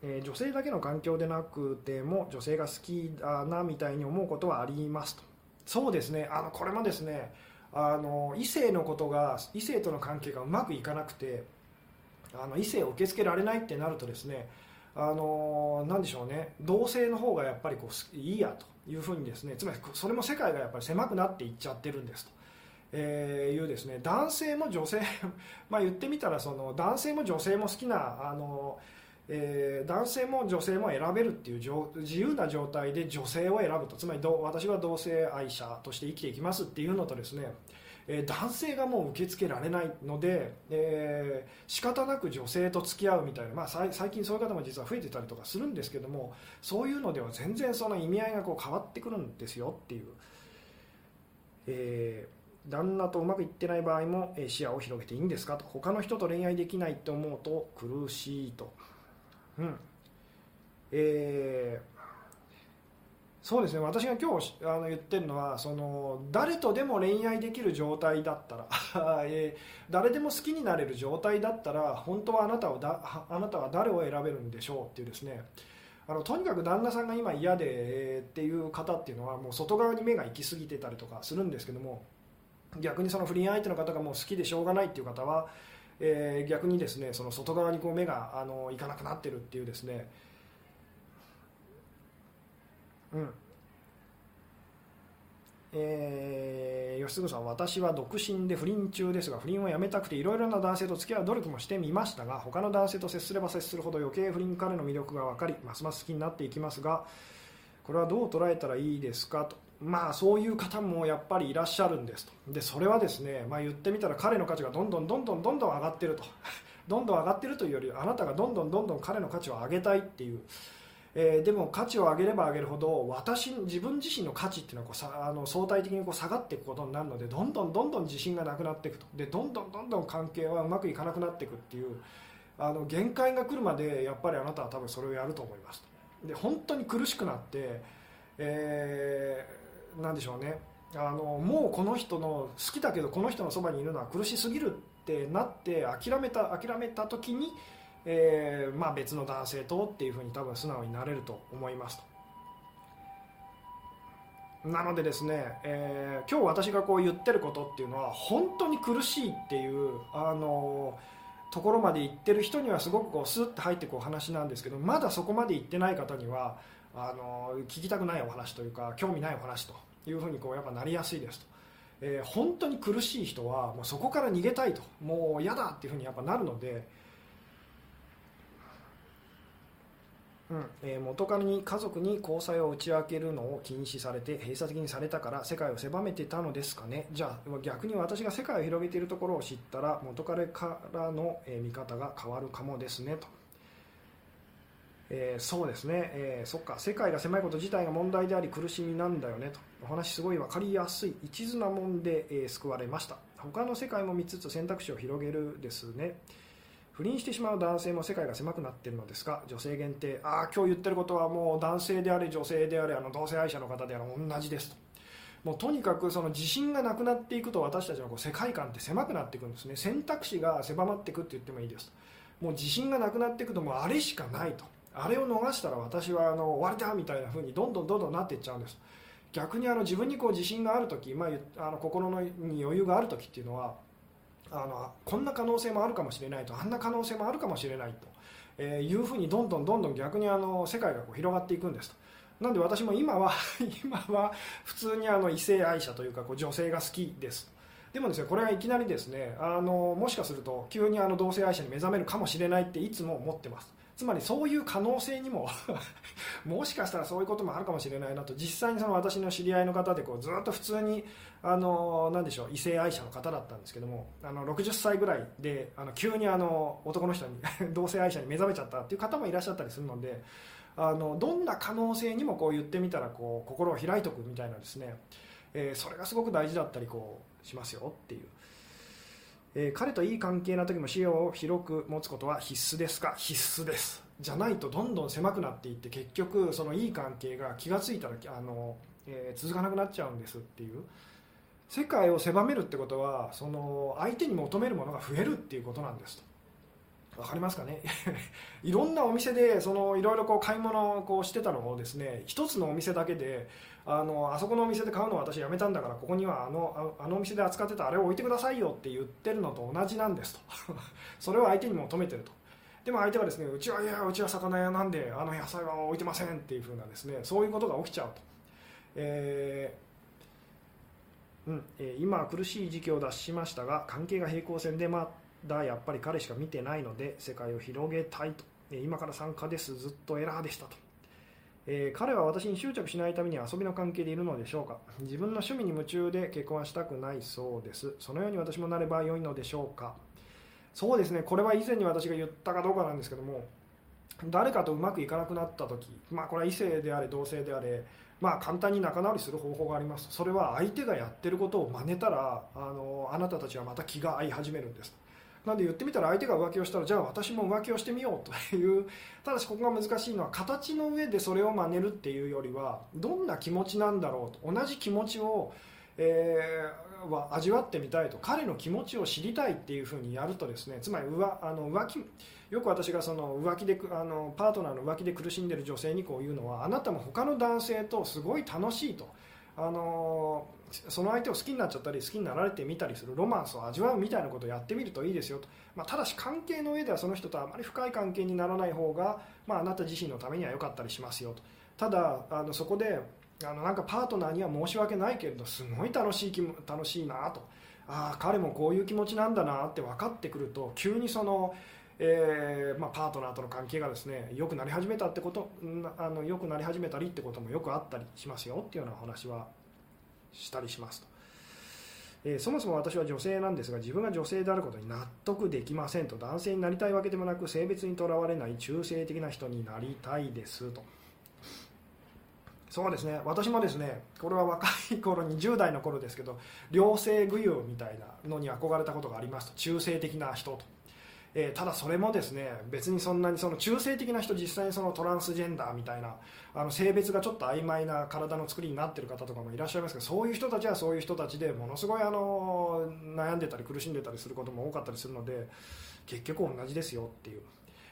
A: えー、女性だけの環境でなくても女性が好きだなみたいに思うことはありますと。そうですね。あのこれもですねあの異性のことが異性との関係がうまくいかなくてあの異性を受け付けられないってなるとですねあのなんでしょうね。同性の方がやっぱりこういいやというふうにですねつまりそれも世界がやっぱり狭くなっていっちゃってるんですと。えー、いうですね。男性も女性 ま言ってみたらその男性も女性も好きなあの、えー、男性も女性も選べるっていう自由な状態で女性を選ぶとつまり私は同性愛者として生きていきますっていうのとですねえー、男性がもう受け付けられないので、えー、仕方なく女性と付き合うみたいな、まあ、最近そういう方も実は増えてたりとかするんですけどもそういうのでは全然その意味合いがこう変わってくるんですよっていう、えー、旦那とうまくいってない場合も視野を広げていいんですかと他の人と恋愛できないって思うと苦しいと。うん。えーそうですね。私が今日あの言ってるのはその誰とでも恋愛できる状態だったら、えー、誰でも好きになれる状態だったら本当はあなたをだあなたは誰を選べるんでしょうっていうですね。あのとにかく旦那さんが今嫌で、えー、っていう方っていうのはもう外側に目が行き過ぎてたりとかするんですけども逆にその不倫相手の方がもう好きでしょうがないっていう方は、えー、逆にですねその外側にこう目があのいかなくなってるっていうですね。うん。えー、吉嗣さん、私は独身で不倫中ですが、不倫をやめたくていろいろな男性と付き合う努力もしてみましたが、他の男性と接すれば接するほど余計不倫彼の魅力が分かり、ますます好きになっていきますが、これはどう捉えたらいいですかと、まあ、そういう方もやっぱりいらっしゃるんですと、でそれはですね、まあ、言ってみたら彼の価値がどんどんどんどんどんどん上がってると、どんどん上がってるというより、あなたがどんどんどんどん彼の価値を上げたいっていう。えー、でも価値を上げれば上げるほど私自分自身の価値っていうのはこうさあの相対的にこう下がっていくことになるのでどんどんどんどん自信がなくなっていくと。でどんどんどんどん関係はうまくいかなくなっていくっていうあの限界が来るまでやっぱりあなたは多分それをやると思いますで本当に苦しくなって、えー、なんでしょうねあのもうこの人の好きだけどこの人のそばにいるのは苦しすぎるってなって諦めた諦めた時にえー、まあ、別の男性とっていうふうに多分素直になれると思いますと。なのでですね、えー、今日私がこう言ってることっていうのは本当に苦しいっていうあのところまで行ってる人にはすごくこうスッと入ってこう話なんですけどまだそこまで行ってない方にはあの聞きたくないお話というか興味ないお話というふうにこうやっぱなりやすいですと。えー、本当に苦しい人はもうそこから逃げたいと。もう嫌だっていうふうにやっぱなるので、うん。えー、元カノに家族に交際を打ち明けるのを禁止されて閉鎖的にされたから世界を狭めてたのですかね。じゃあ逆に私が世界を広げているところを知ったら元彼からの、見方が変わるかもですねと、えー、そうですね、えー、そっか。世界が狭いこと自体が問題であり苦しみなんだよねと。お話すごい分かりやすい一途なもんで、えー、救われました。他の世界も見つつ選択肢を広げるですね。不倫してしまう男性も世界が狭くなっているのですが女性限定ああ今日言ってることはもう男性であれ女性であれあの同性愛者の方であれ同じですと。もうとにかくその自信がなくなっていくと私たちのこう世界観って狭くなっていくんですね。選択肢が狭まっていくって言ってもいいです。もう自信がなくなっていくともうあれしかないと。あれを逃したら私はあの終わりだみたいな風にどんどんどんどんなっていっちゃうんです。逆にあの自分にこう自信がある時、まあ、あの心のに余裕がある時っていうのはあのこんな可能性もあるかもしれないとあんな可能性もあるかもしれないと、えー、いうふうにどんどんどんどん逆にあの世界がこう広がっていくんですと。なんで私も今は 今は普通にあの異性愛者というかこう女性が好きですでもですねこれがいきなりですねあのもしかすると急にあの同性愛者に目覚めるかもしれないっていつも思ってますつまりそういう可能性にも もしかしたらそういうこともあるかもしれないなと実際にその私の知り合いの方でこうずっと普通にあのなんでしょう異性愛者の方だったんですけどもあの60歳ぐらいであの急にあの男の人に 同性愛者に目覚めちゃったっていう方もいらっしゃったりするのであのどんな可能性にもこう言ってみたらこう心を開いとくみたいなですね、えー、それがすごく大事だったりこうしますよっていう。えー、彼といい関係な時も視野を広く持つことは必須ですか？必須です。じゃないとどんどん狭くなっていって結局そのいい関係が気が付いたらあの、えー、続かなくなっちゃうんですっていう。世界を狭めるってことはその相手に求めるものが増えるっていうことなんですと。分かりますかね？いろんなお店でそのいろいろこう買い物をこうしてたのをですね一つのお店だけであのあそこのお店で買うのは私やめたんだからここにはあのあのお店で扱ってたあれを置いてくださいよって言ってるのと同じなんですと。それを相手に求めてると。でも相手はですねうちはいやうちは魚屋なんであの野菜は置いてませんっていう風なですねそういうことが起きちゃうと、えーうんえー、今苦しい時期を脱しましたが関係が平行線でまだやっぱり彼しか見てないので世界を広げたいと、今から参加です。ずっとエラーでしたと。えー、彼は私に執着しないために遊びの関係でいるのでしょうか？自分の趣味に夢中で結婚はしたくないそうです。そのように私もなれば良いのでしょうか？そうですね。これは以前に私が言ったかどうかなんですけども誰かとうまくいかなくなった時、まあ、これは異性であれ同性であれ、まあ、簡単に仲直りする方法があります。それは相手がやってることを真似たらあのあなたたちはまた気が合い始めるんです。なんで言ってみたら相手が浮気をしたらじゃあ私も浮気をしてみようというただしここが難しいのは形の上でそれを真似るっていうよりはどんな気持ちなんだろうと同じ気持ちを、えー、は味わってみたいと彼の気持ちを知りたいっていうふうにやるとですねつまり浮あの浮気よく私がその浮気であのパートナーの浮気で苦しんでる女性にこう言うのはあなたも他の男性とすごい楽しいと。あのその相手を好きになっちゃったり好きになられてみたりするロマンスを味わうみたいなことをやってみるといいですよと、まあ、ただし関係の上ではその人とあまり深い関係にならない方が、まあ、あなた自身のためには良かったりしますよと。ただあのそこであのなんかパートナーには申し訳ないけれどすごい楽しい気も楽しいなと。ああ彼もこういう気持ちなんだなって分かってくると急にそのえーまあ、パートナーとの関係がですね良くなり始めたってことあの良くなり始めたりってこともよくあったりしますよっていうようなお話はしたりしますと、えー、そもそも私は女性なんですが自分が女性であることに納得できませんと男性になりたいわけでもなく性別にとらわれない中性的な人になりたいですと。そうですね。私もですねこれは若い頃に10代の頃ですけど両性具有みたいなのに憧れたことがありますと。中性的な人と。えー、ただそれもですね別にそんなにその中性的な人実際にそのトランスジェンダーみたいなあの性別がちょっと曖昧な体の作りになってる方とかもいらっしゃいますけどそういう人たちはそういう人たちでものすごいあの悩んでたり苦しんでたりすることも多かったりするので結局同じですよっていう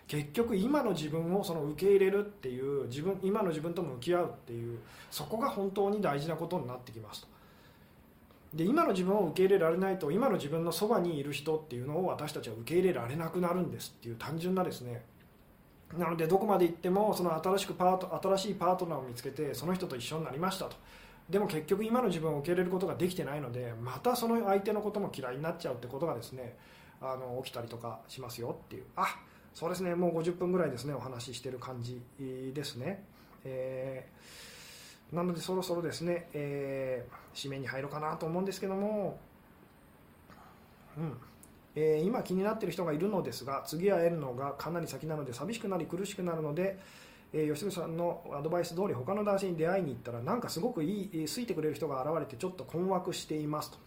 A: 結局今の自分をその受け入れるっていう自分今の自分と向き合うっていうそこが本当に大事なことになってきますと。で今の自分を受け入れられないと今の自分のそばにいる人っていうのを私たちは受け入れられなくなるんですっていう単純なですね。なのでどこまで行ってもその新しくパート新しいパートナーを見つけてその人と一緒になりましたと。でも結局今の自分を受け入れることができてないのでまたその相手のことも嫌いになっちゃうってことがですねあの起きたりとかしますよっていう。あそうですね。もう50分ぐらいですねお話ししてる感じですね、えーなのでそろそろですね、えー、締めに入ろうかなと思うんですけども、うんえー、今気になっている人がいるのですが次会えるのがかなり先なので寂しくなり苦しくなるので、えー、吉野さんのアドバイス通り他の男性に出会いに行ったらなんかすごくいい好いてくれる人が現れてちょっと困惑していますと。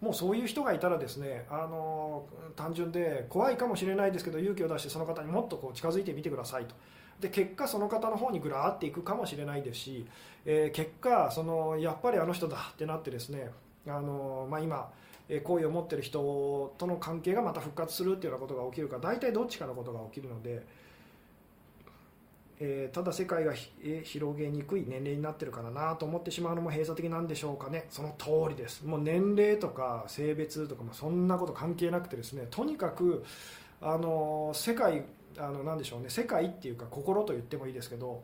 A: もうそういう人がいたらですね、あの単純で怖いかもしれないですけど勇気を出してその方にもっとこう近づいてみてくださいとで結果その方の方にぐらーっていくかもしれないですし、えー、結果そのやっぱりあの人だってなってですねあの、まあ、今好意を持っている人との関係がまた復活するっていうようなことが起きるか大体どっちかのことが起きるので、えー、ただ世界が広げにくい年齢になってるからなと思ってしまうのも閉鎖的なんでしょうかね。その通りです。もう年齢とか性別とかもそんなこと関係なくてですねとにかくあの世界あの何でしょうね世界っていうか心と言ってもいいですけど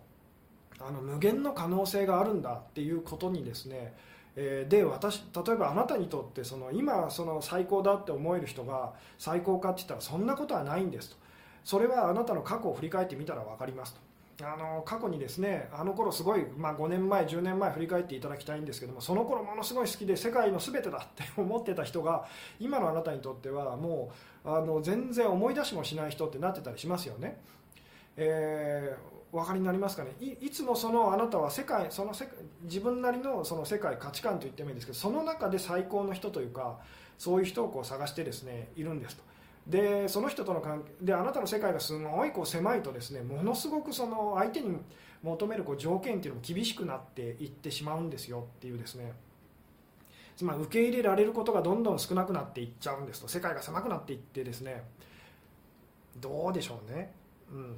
A: あの無限の可能性があるんだっていうことにですね、で私例えばあなたにとってその今その最高だって思える人が最高かって言ったらそんなことはないんですと。それはあなたの過去を振り返ってみたら分かりますと。あの過去にですねあの頃すごい、まあ、5年前10年前振り返っていただきたいんですけどもその頃ものすごい好きで世界の全てだって 思ってた人が今のあなたにとってはもうあの全然思い出しもしない人ってなってたりしますよね、えー、お分かりになりますかね？いいつもそのあなたは世界その世自分なりのその世界価値観と言ってもいいんですけどその中で最高の人というかそういう人をこう探してですねいるんですと。でその人との関係であなたの世界がすごいこう狭いとですねものすごくその相手に求めるこう条件っていうのも厳しくなっていってしまうんですよっていうですね。つまり受け入れられることがどんどん少なくなっていっちゃうんですと。世界が狭くなっていってですね。どうでしょうね。うん。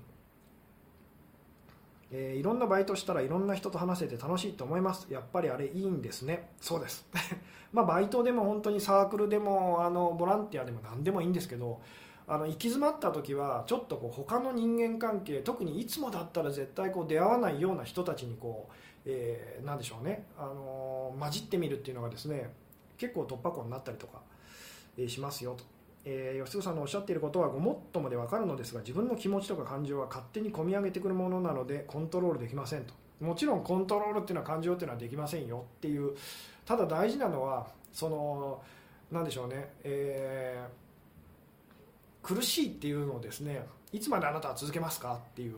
A: えー、いろんなバイトしたらいろんな人と話せて楽しいと思います。やっぱりあれいいんですね。そうです。まあバイトでも本当にサークルでもあのボランティアでも何でもいいんですけどあの行き詰まった時はちょっとこう他の人間関係特にいつもだったら絶対こう出会わないような人たちにこう、えー、でしょうね、あの混じってみるっていうのがですね結構突破口になったりとか、えー、しますよと。えー、吉純さんのおっしゃっていることはごもっともで分かるのですが自分の気持ちとか感情は勝手に込み上げてくるものなのでコントロールできませんと。もちろんコントロールっていうのは感情っていうのはできませんよっていうただ大事なのはその何でしょうね、えー、苦しいっていうのをですねいつまであなたは続けますかっていう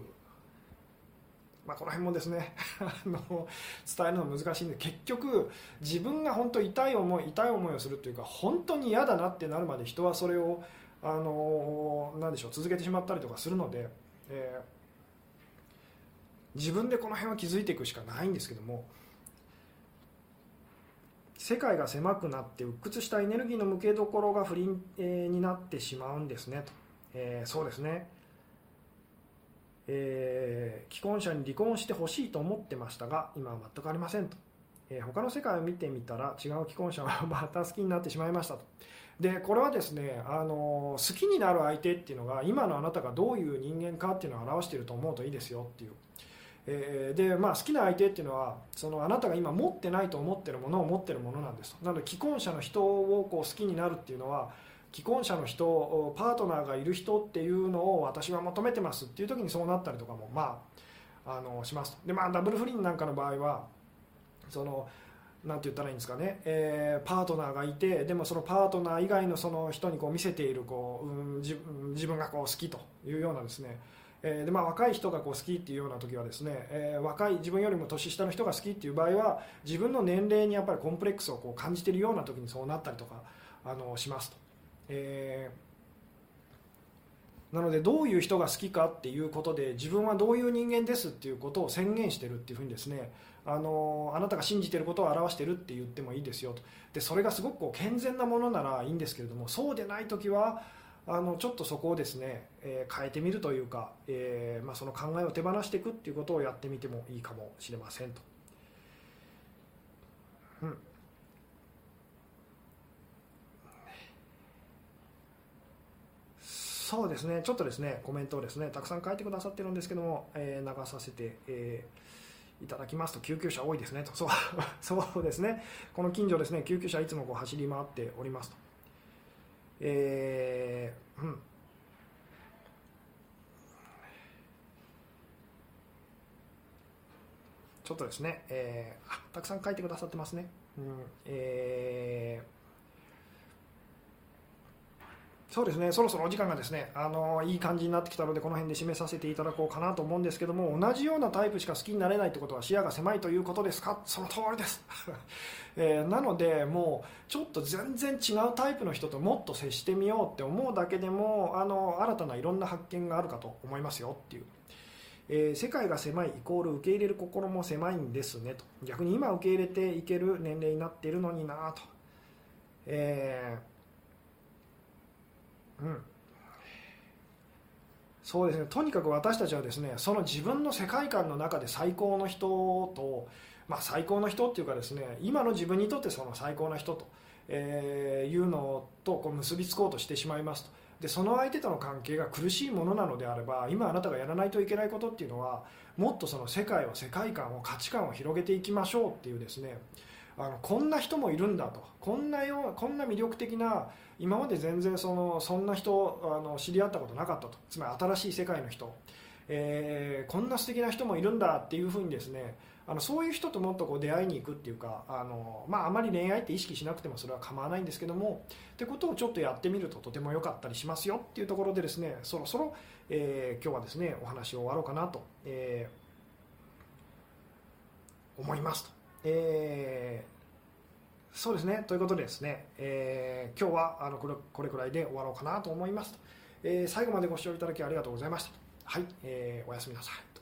A: まあ、この辺もですね あの伝えるのは難しいんで結局自分が本当痛い思い痛い思いをするというか本当に嫌だなってなるまで人はそれをあのなんでしょう続けてしまったりとかするので、えー、自分でこの辺は気づいていくしかないんですけども世界が狭くなって鬱屈したエネルギーの向けどころが不倫、えー、になってしまうんですねと、えー、そうですね。えー、既婚者に離婚してほしいと思ってましたが今は全くありませんと、えー、他の世界を見てみたら違う既婚者はまた好きになってしまいましたと。でこれはですねあの好きになる相手っていうのが今のあなたがどういう人間かっていうのを表していると思うといいですよっていう、えー、でまあ好きな相手っていうのはそのあなたが今持ってないと思ってるものを持ってるものなんですなので既婚者の人をこう好きになるっていうのは既婚者の人パートナーがいる人っていうのを私は求めてますっていう時にそうなったりとかもまああのします。でまあダブル不倫なんかの場合はそのなんて言ったらいいんですかね、えー、パートナーがいてでもそのパートナー以外のその人にこう見せているこう、うん、自自分がこう好きというようなですね。えでまあ、若い人がこう好きっていうような時はですね、えー、若い自分よりも年下の人が好きっていう場合は自分の年齢にやっぱりコンプレックスをこう感じているような時にそうなったりとかあのしますと。えー、なのでどういう人が好きかっていうことで自分はどういう人間ですっていうことを宣言してるっていうふうにですねあのあなたが信じてることを表してるって言ってもいいですよとでそれがすごくこう健全なものならいいんですけれどもそうでない時はあのちょっとそこをですね、えー、変えてみるというか、えーまあ、その考えを手放していくっていうことをやってみてもいいかもしれませんと。そうですね、ちょっとですね、コメントをですね、たくさん書いてくださってるんですけども、えー、流させて、えー、いただきますと、救急車多いですねと、そう そうですね、この近所ですね、救急車いつもこう走り回っておりますと。えー、うん。ちょっとですね、えー、たくさん書いてくださってますね。うん、えーそうですね、そろそろお時間がですね、あのいい感じになってきたので、この辺で締めさせていただこうかなと思うんですけども、同じようなタイプしか好きになれないということは視野が狭いということですか？その通りです。えー、なので、もうちょっと全然違うタイプの人ともっと接してみようって思うだけでも、あの新たないろんな発見があるかと思いますよっていう。えー、世界が狭いイコール受け入れる心も狭いんですねと逆に今受け入れていける年齢になっているのになと、えーうん。そうですね。とにかく私たちはですねその自分の世界観の中で最高の人と、まあ、最高の人っていうかですね今の自分にとってその最高の人と、えー、いうのとこう結びつこうとしてしまいますと。でその相手との関係が苦しいものなのであれば今あなたがやらないといけないことっていうのはもっとその世界を世界観を価値観を広げていきましょうっていうですねあのこんな人もいるんだと。こんなよこんな魅力的な今まで全然そのそんな人あの知り合ったことなかったと。つまり新しい世界の人、えー、こんな素敵な人もいるんだっていうふうにですねあのそういう人ともっとこう出会いに行くっていうかあの、まあ、あまり恋愛って意識しなくてもそれは構わないんですけどもってことをちょっとやってみるととても良かったりしますよっていうところでですねそろそろ、えー、今日はですねお話を終わろうかなと、えー、思いますと。えーそうですね。ということでですね、えー、今日はあのこれこれくらいで終わろうかなと思います、えー、最後までご視聴いただきありがとうございました。はい、えー、おやすみなさい。